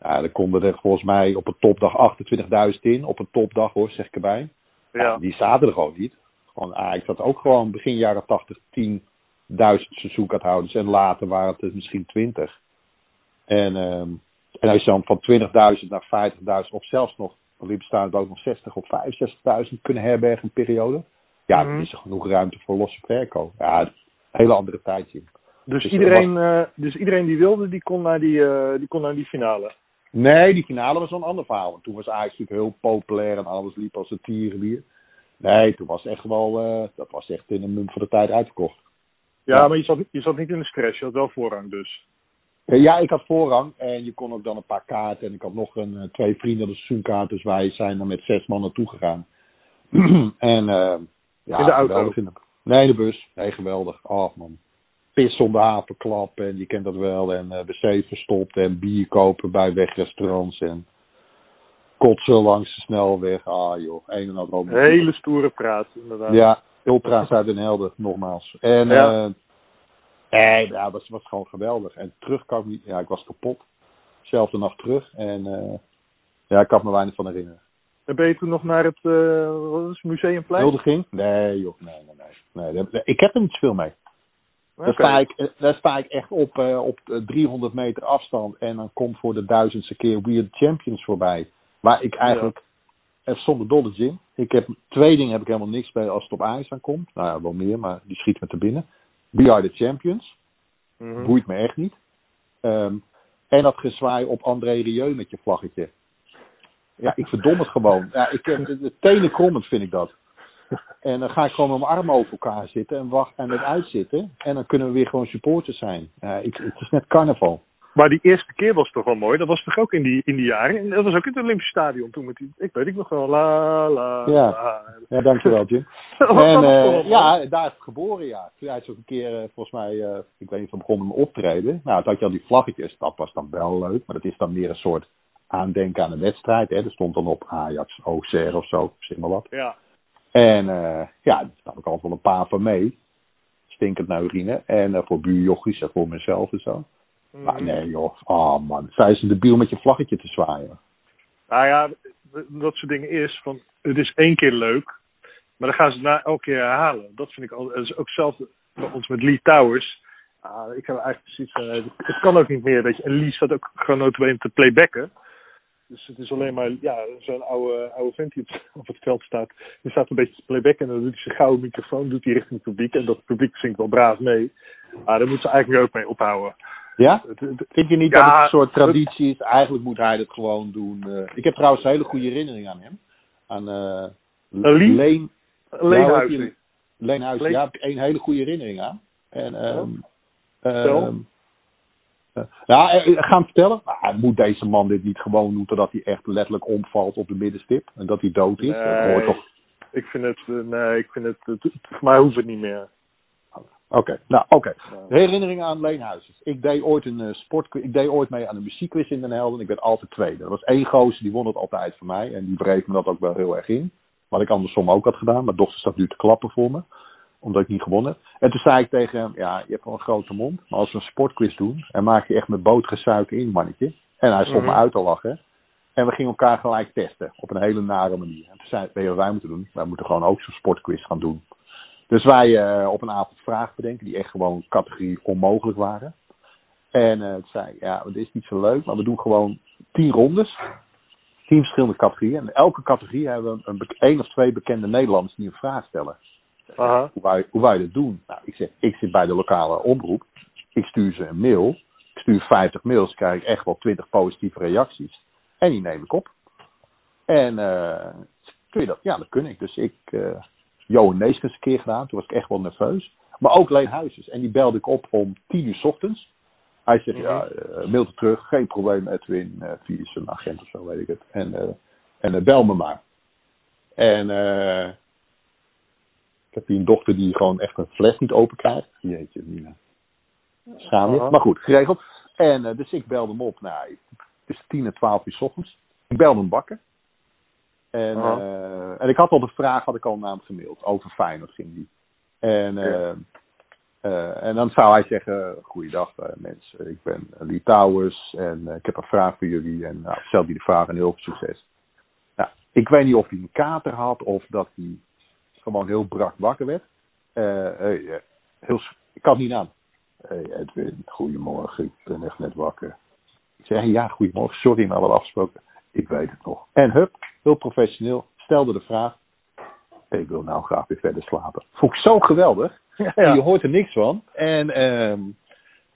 Ja, dan konden er volgens mij op een topdag 28.000 in, op een topdag hoor, zeg ik erbij. Ja, die zaten er gewoon niet. Gewoon, Ajax had ook gewoon begin jaren 80 10.000 seizoenkaarthouders en later waren het er misschien 20. En, ehm, en als je dan van 20.000 naar 50.000 of zelfs nog, want bestaan ook nog 60 of 65.000 kunnen herbergen in een periode. Ja, Mhm. dan is er genoeg ruimte voor losse verkoop. Ja, een hele andere tijd in. Dus, Dus iedereen, eh, dus iedereen die wilde, die kon naar die, eh, die, kon naar die finale. Nee, die finale was een ander verhaal. Want toen was Ajax natuurlijk heel populair en alles liep als een tierenlier. Nee, toen was het echt wel, eh, dat was echt in een munt van de tijd uitverkocht. Ja, Ja. maar je zat, je zat niet in de stress. Je had wel voorrang dus. Eh, Ja, ik had voorrang en je kon ook dan een paar kaarten. En ik had nog een, eh, twee vrienden, de seizoenkaart. Dus wij zijn er met zes man naartoe gegaan. [clears throat] en ja, In de auto? in de- Nee, in de bus. Nee, geweldig. Oh man. Pis om de havenklap en je kent dat wel. En eh wc verstopt en bier kopen bij wegrestaurants. En kotsen langs de snelweg. Ah joh, een en ander. Hele stoere praat, inderdaad. Ja, ultra's uit Den Helder, nogmaals. En Ja. ja, nee, ja, dat was gewoon geweldig. En terug kan ik niet, ja, ik was kapot. Zelfde nacht terug en eh, ja, ik kan me weinig van herinneren. En ben je toen nog naar het eh, wat is het, Museumplein? Huldiging? Nee, joh, nee, nee, nee. nee ik heb er niet zoveel mee. Daar, sta ik, eh, daar sta ik echt op, eh, op eh, 300 meter afstand en dan komt voor de duizendste keer We Are The Champions voorbij. Waar ik eigenlijk, zonder dolle zin, ik heb twee dingen heb ik helemaal niks bij als het op ijs aankomt. Nou ja, wel meer, maar die schiet me te binnen. We Are The Champions. Mhm. Boeit me echt niet. Ehm, en dat gezwaai op André Rieu met je vlaggetje. Ja, ik verdom het gewoon. Ja, ik, eh, tenen krommend vind ik dat. En dan ga ik gewoon met mijn armen over elkaar zitten en wacht en het uitzitten. En dan kunnen we weer gewoon supporters zijn. Ja, ik, het is net carnaval. Maar die eerste keer was toch wel mooi. Dat was toch ook in die, in die jaren. En dat was ook in het Olympisch Stadion toen met die. Ik weet ik nog wel. La la. Ja. la. Ja, dankjewel Jim. [laughs] En mooi. ja, daar is het geboren, ja. Toen hij is ook een keer, eh, volgens mij, eh, ik weet niet of we begonnen met optreden. Nou, toen had je al die vlaggetjes. Dat was dan wel leuk, maar dat is dan meer een soort aandenken aan een wedstrijd. Hè. Er stond dan op Ajax, OCR of zo, zeg maar wat. Ja. En ja, daar heb ik altijd wel een paar van mee. Stinkend naar urine. En voor buurjochies en voor mezelf en zo. Maar Mhm. nee joh, oh man. Zij ze debiel met je vlaggetje te zwaaien. Nou ja, dat soort dingen is van. Het is één keer leuk. Maar dan gaan ze het na elke keer herhalen. Dat vind ik al. Dat is ook zelf bij ons met Lee Towers. Ah, ik heb eigenlijk precies van. eh, Het kan ook niet meer. Weet je. En Lee staat ook gewoon notabene te playbacken. Dus het is alleen maar ja, zo'n oude, oude vent die op- het veld staat. Die staat een beetje te playbacken en dan doet hij zijn gouden microfoon doet hij richting het publiek. En dat publiek zingt wel braaf mee. Maar daar moeten ze eigenlijk ook mee ophouden. Ja? Vind je niet Ja, dat het een soort traditie is? Eigenlijk moet hij dat gewoon doen. eh. ik heb trouwens een hele goede herinnering aan hem. Aan Lee? Leen. Ja, Leenhuis. Leen- Ja, heb ik één hele goede herinnering aan. En, ja, eh, ik ga hem vertellen. Maar moet deze man dit niet gewoon doen totdat hij echt letterlijk omvalt op de middenstip? En dat hij dood is? Dat Nee. hoort toch Ik vind het, nee, ik vind het, het- voor mij hoeft het niet meer. Oké, nou oké. Ja. Herinnering aan Leenhuizes. Ik deed ooit een uh, sport, ik deed ooit mee aan een muziekquiz in Den Helder en ik werd altijd tweede. Er was één gozer die won het altijd voor mij en die breed me dat ook wel heel erg in. Wat ik andersom ook had gedaan. Mijn dochter staat nu te klappen voor me, omdat ik niet gewonnen heb. En toen zei ik tegen hem, ja, je hebt wel een grote mond, maar als we een sportquiz doen, en maak je echt met botergesuiker in, mannetje. En hij stond me Mhm. uit te lachen. En we gingen elkaar gelijk testen, op een hele nare manier. En toen zei ik, weet je wat wij moeten doen? Wij moeten gewoon ook zo'n sportquiz gaan doen. Dus wij eh, op een avond vragen bedenken die echt gewoon categorie onmogelijk waren. En eh toen zei ik, ja, dit is niet zo leuk, maar we doen gewoon tien rondes. Tien verschillende categorieën. En in elke categorie hebben we een, één of twee bekende Nederlanders die een vraag stellen. Aha. Hoe wij, hoe wij dat doen? Nou, ik zeg, ik zit bij de lokale omroep. Ik stuur ze een mail. Ik stuur 50 mails, krijg ik echt wel 20 positieve reacties. En die neem ik op. En eh, kun je dat? Ja, dat kun ik. Dus ik, eh Johan Neeskens een keer gedaan. Toen was ik echt wel nerveus. Maar ook Leen Huizes. En die belde ik op om tien uur 's ochtends. Hij zegt, Mhm. ja, uh, mailte terug, geen probleem Edwin, uh, via zijn agent of zo, weet ik het. En, uh, en bel me maar. En ik heb hier een dochter die gewoon echt een fles niet open krijgt. Jeetje, Nina. Schaam je. Aha. Maar goed, geregeld. En dus ik belde hem op. Nou, het is tien en twaalf uur 's ochtends. Ik belde hem bakken. En, uh, en ik had al de vraag, had ik al naar hem gemaild. Over Feyenoord ging die. En, Ja. uh, en dan zou hij zeggen, goeiedag mensen, ik ben Lee Towers en ik heb een vraag voor jullie. En nou, stel die de vraag en heel veel succes. Nou, ik weet niet of hij een kater had of dat hij gewoon heel brak wakker werd. Heel, ik kan het niet aan. Hey Edwin, goedemorgen, ik ben echt net wakker. Ik zei, ja, goedemorgen, sorry, maar we hadden afgesproken. Ik weet het nog. En hup, heel professioneel, stelde de vraag. Ik wil nou graag weer verder slapen. Vond ik zo geweldig. [laughs] Ja, En ja. je hoort er niks van. En ehm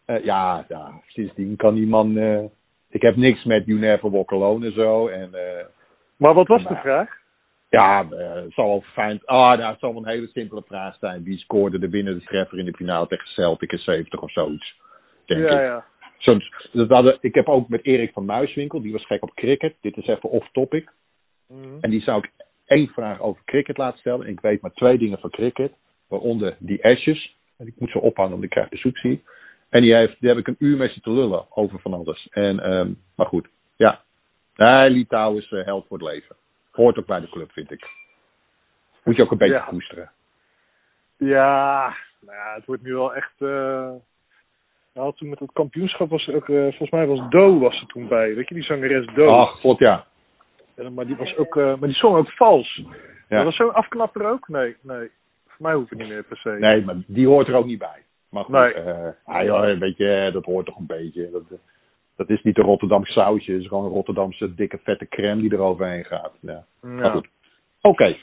uh, ja, ja, sindsdien kan die man... Uh, ik heb niks met You Never Walk Alone en zo. En, uh, Maar wat was de Nou, vraag? ja, het zal wel fijn... Ah, nou, het zal wel een hele simpele vraag zijn. Wie scoorde binnen de treffer in de finale tegen Celtic in 70 of zoiets? Denk Ja, ik. ja. Zo, dat hadden, ik heb ook met Erik van Muiswinkel, die was gek op cricket. Dit is even off-topic. Mhm. En die zou ik één vraag over cricket laten stellen. En ik weet maar twee dingen van cricket. Waaronder die Ashes. En ik moet ze ophangen, want ik krijg bezoek zie. En die, heeft, die heb ik een uur mee zitten lullen over van alles. En, um, maar goed, ja. Nee, Litouw is uh, held voor het leven. Hoort ook bij de club, vind ik. Moet je ook een beetje koesteren. Ja, nou ja, het wordt nu wel echt. eh nou, toen met het kampioenschap was er ook, eh, volgens mij was Do was er toen bij. Weet je, die zangeres Do. Ach, god ja. En, maar die was ook, eh, maar die zong ook vals. ja. Dat was zo'n afknapper ook? Nee, nee. Voor mij hoeft het niet meer per se. Nee, maar die hoort er ook niet bij. Maar goed, Nee. ah, een beetje, eh, dat hoort toch een beetje. Dat, eh, dat is niet een Rotterdamse sausje, het is gewoon een Rotterdamse dikke vette crème die er overheen gaat. Ja. Maar Ja. goed. Oké.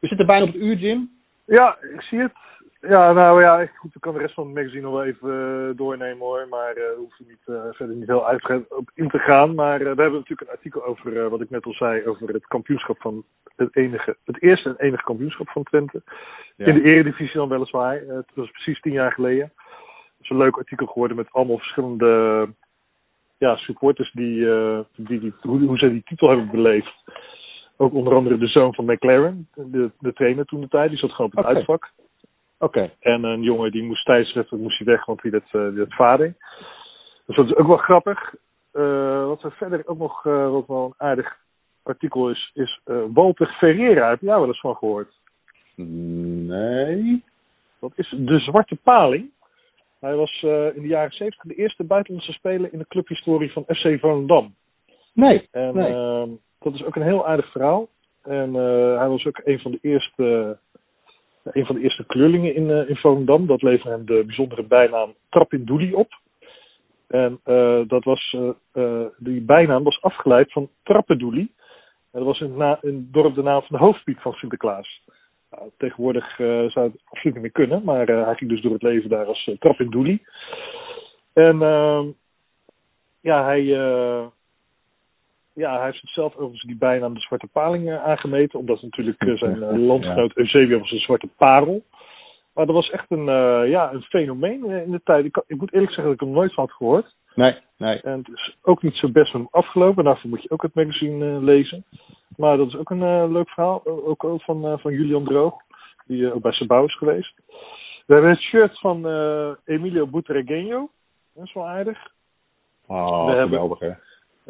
We zitten bijna op het uur, Jim. Ja, ik zie het. Ja, nou ja, goed, ik kan de rest van het magazine nog wel even eh, doornemen hoor. Maar eh hoef er niet, eh, verder niet heel uitgebreid op in te gaan. Maar we hebben natuurlijk een artikel over, wat ik net al zei, over het kampioenschap van het enige, het eerste en enige kampioenschap van Twente. Ja. In de eredivisie dan weliswaar. Het was precies tien jaar geleden. Het is een leuk artikel geworden met allemaal verschillende ja, supporters die, die, die hoe, hoe zij die titel hebben beleefd. Ook onder andere de zoon van McLaren, de, de trainer toen de tijd. Die zat gewoon op het uitvak. Oké. En een jongen die moest tijdens moest hij weg, want die had, die had vader. Dus dat is ook wel grappig. Eh, wat er verder ook nog eh, wat wel een aardig artikel is, is Walter Ferreira. Heb daar wel eens van gehoord? Nee. Dat is de Zwarte Paling. Hij was in de jaren 70 de eerste buitenlandse speler in de clubhistorie van FC Volendam. Nee. En Nee. ehm, dat is ook een heel aardig verhaal. En hij was ook een van de eerste, een van de eerste kleurlingen in, eh, in Volendam. Dat leverde hem de bijzondere bijnaam Trap in Doelie op. En eh, dat was, eh, eh, die bijnaam was afgeleid van Trappendoelie. En dat was in, het dorp de naam van de hoofdpiet van Sinterklaas. Nou, tegenwoordig eh, zou het absoluut niet meer kunnen, maar eh, hij ging dus door het leven daar als eh, in Doelie. En ehm, ja, hij, eh, ja, hij heeft zichzelf overigens die bijnaam de Zwarte Paling eh, aangemeten, omdat natuurlijk eh, zijn eh, landgenoot Eusebio was een zwarte parel. Maar dat was echt een, ja, een fenomeen in de tijd. Ik, moet eerlijk zeggen dat ik hem nooit van had gehoord. Nee. Nee. En het is ook niet zo best met hem afgelopen. Daarvoor moet je ook het magazine lezen. Maar dat is ook een leuk verhaal. Ook, ook van, van Julian Droog. Die ook bij Sabau is geweest. We hebben het shirt van Emilio Butragueño. Dat is wel aardig. Oh, We hebben- geweldig hè.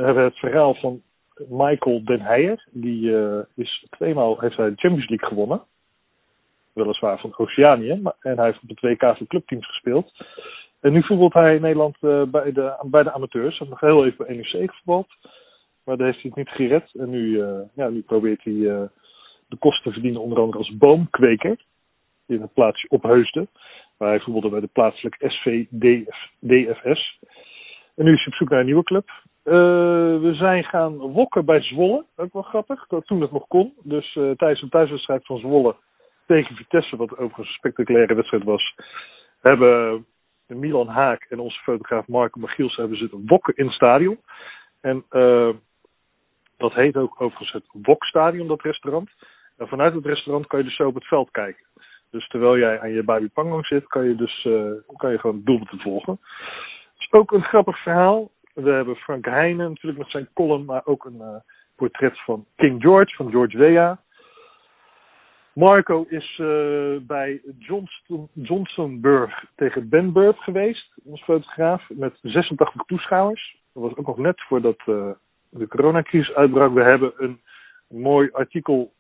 We hebben het verhaal van Michael Den Heijer. Die eh, is tweemaal heeft hij de Champions League gewonnen. Weliswaar van Oceanië. Maar, en hij heeft op het WK voor clubteams gespeeld. En nu voetbalt hij in Nederland eh, bij, de, bij de amateurs. Hij heeft nog heel even bij NEC gevoetbald. Maar daar heeft hij het niet gered. En nu, eh, ja, nu probeert hij de kosten te verdienen. Onder andere als boomkweker. In het plaatsje Opheusden. Waar hij voetbalde bij de plaatselijke SV DF, DFS. En nu is hij op zoek naar een nieuwe club. Eh, we zijn gaan wokken bij Zwolle. Ook wel grappig. Dat toen het nog kon. Dus eh, tijdens een thuiswedstrijd van Zwolle tegen Vitesse, wat overigens een spectaculaire wedstrijd was, hebben Milan Haak en onze fotograaf Marco Michiels hebben zitten wokken in het stadion. En eh, dat heet ook overigens het Wokstadion, dat restaurant. En vanuit het restaurant kan je dus zo op het veld kijken. Dus terwijl jij aan je Babi Pangang zit, kan je dus kan je gewoon doelpunten volgen. Is ook een grappig verhaal. We hebben Frank Heijnen natuurlijk met zijn column, maar ook een uh, portret van King George, van George Weah. Marco is uh, bij Johnsonburg tegen Benburg geweest als fotograaf met 86 toeschouwers. Dat was ook nog net voordat uh, de coronacrisis uitbrak. We hebben een mooi artikel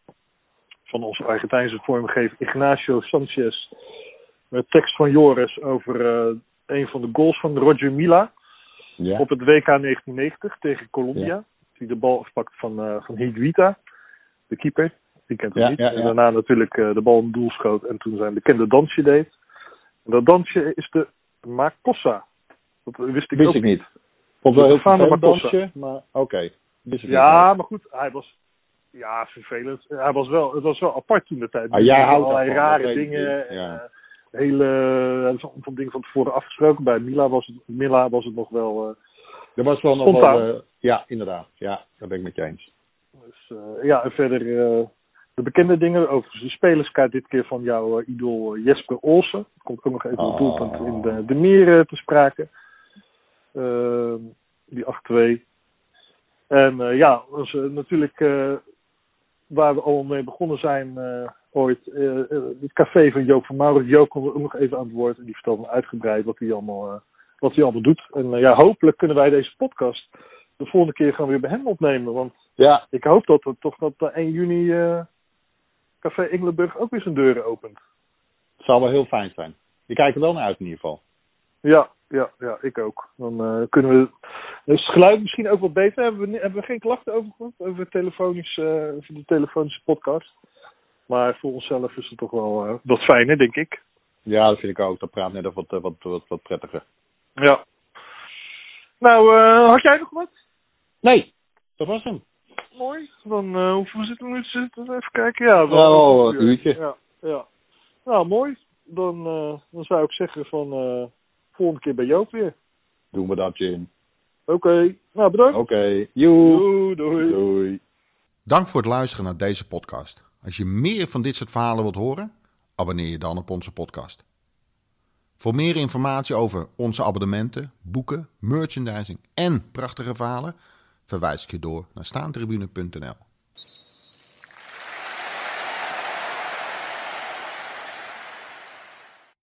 van onze Argentijnse vormgever Ignacio Sanchez met tekst van Joris over een van de goals van Roger Mila Ja. op het WK 1990 tegen Colombia. Ja. Die de bal afpakt van, uh, van Higuita, de keeper. Die kent hem Ja, niet. En daarna natuurlijk uh, de bal in doel schoot en toen zijn bekende dansje deed. En dat dansje is de Makossa. Dat wist ik Wist ook ik niet. Vond wel heel dansje, maar oké. Ja, maar goed, hij was. Ja, vervelend. Hij was wel, het was wel apart toen de tijd. Ah, jij houdt allerlei rare dingen. ja. Hele, is van dingen van tevoren afgesproken. Bij Mila was het, Mila was het nog wel. eh, Er was wel nog wel... eh, ja, inderdaad. Ja, daar ben ik met je eens. dus, eh, ja, en verder de bekende dingen. Overigens de spelerskaart dit keer van jouw idool Jesper Olsen. Komt ook nog even Oh. het doelpunt in de, de meer te sprake. Ehm, die 8-2. En ja, eh, natuurlijk waar we al mee begonnen zijn ooit. eh, het café van Joop van Maurits. Joop komt ook nog even aan het woord. En die vertelt me uitgebreid wat hij allemaal, eh, wat hij allemaal doet. En ja, hopelijk kunnen wij deze podcast de volgende keer gewoon weer bij hem opnemen. Want Ja, ik hoop dat er toch dat eh, 1 juni Café Engelenburg ook weer zijn deuren opent. het zal wel heel fijn zijn. Ik kijk er wel naar uit in ieder geval. Ja, ja, ja, ik ook. Dan kunnen we. Dus het geluid misschien ook wat beter. Hebben we, hebben we geen klachten over gehad? Over, telefonisch, over de telefonische podcast. Maar voor onszelf is het toch wel eh, wat fijner, denk ik. Ja, dat vind ik ook. Dat praat net wat, eh, wat, wat, wat prettiger. Ja. Nou, eh, had jij nog wat? Nee, dat was hem. Mooi. Dan eh hoeveel zitten we nu te zitten? Even kijken. Ja, Oh, een uurtje. Ja, ja. Nou, mooi. Dan, eh, dan zou ik zeggen van eh, volgende keer bij Joop weer. Doen we dat, Jim. Oké. Nou, bedankt. Oké, doei. Doei. Dank voor het luisteren naar deze podcast. Als je meer van dit soort verhalen wilt horen, abonneer je dan op onze podcast. Voor meer informatie over onze abonnementen, boeken, merchandising en prachtige verhalen, verwijs ik je door naar staantribune.nl.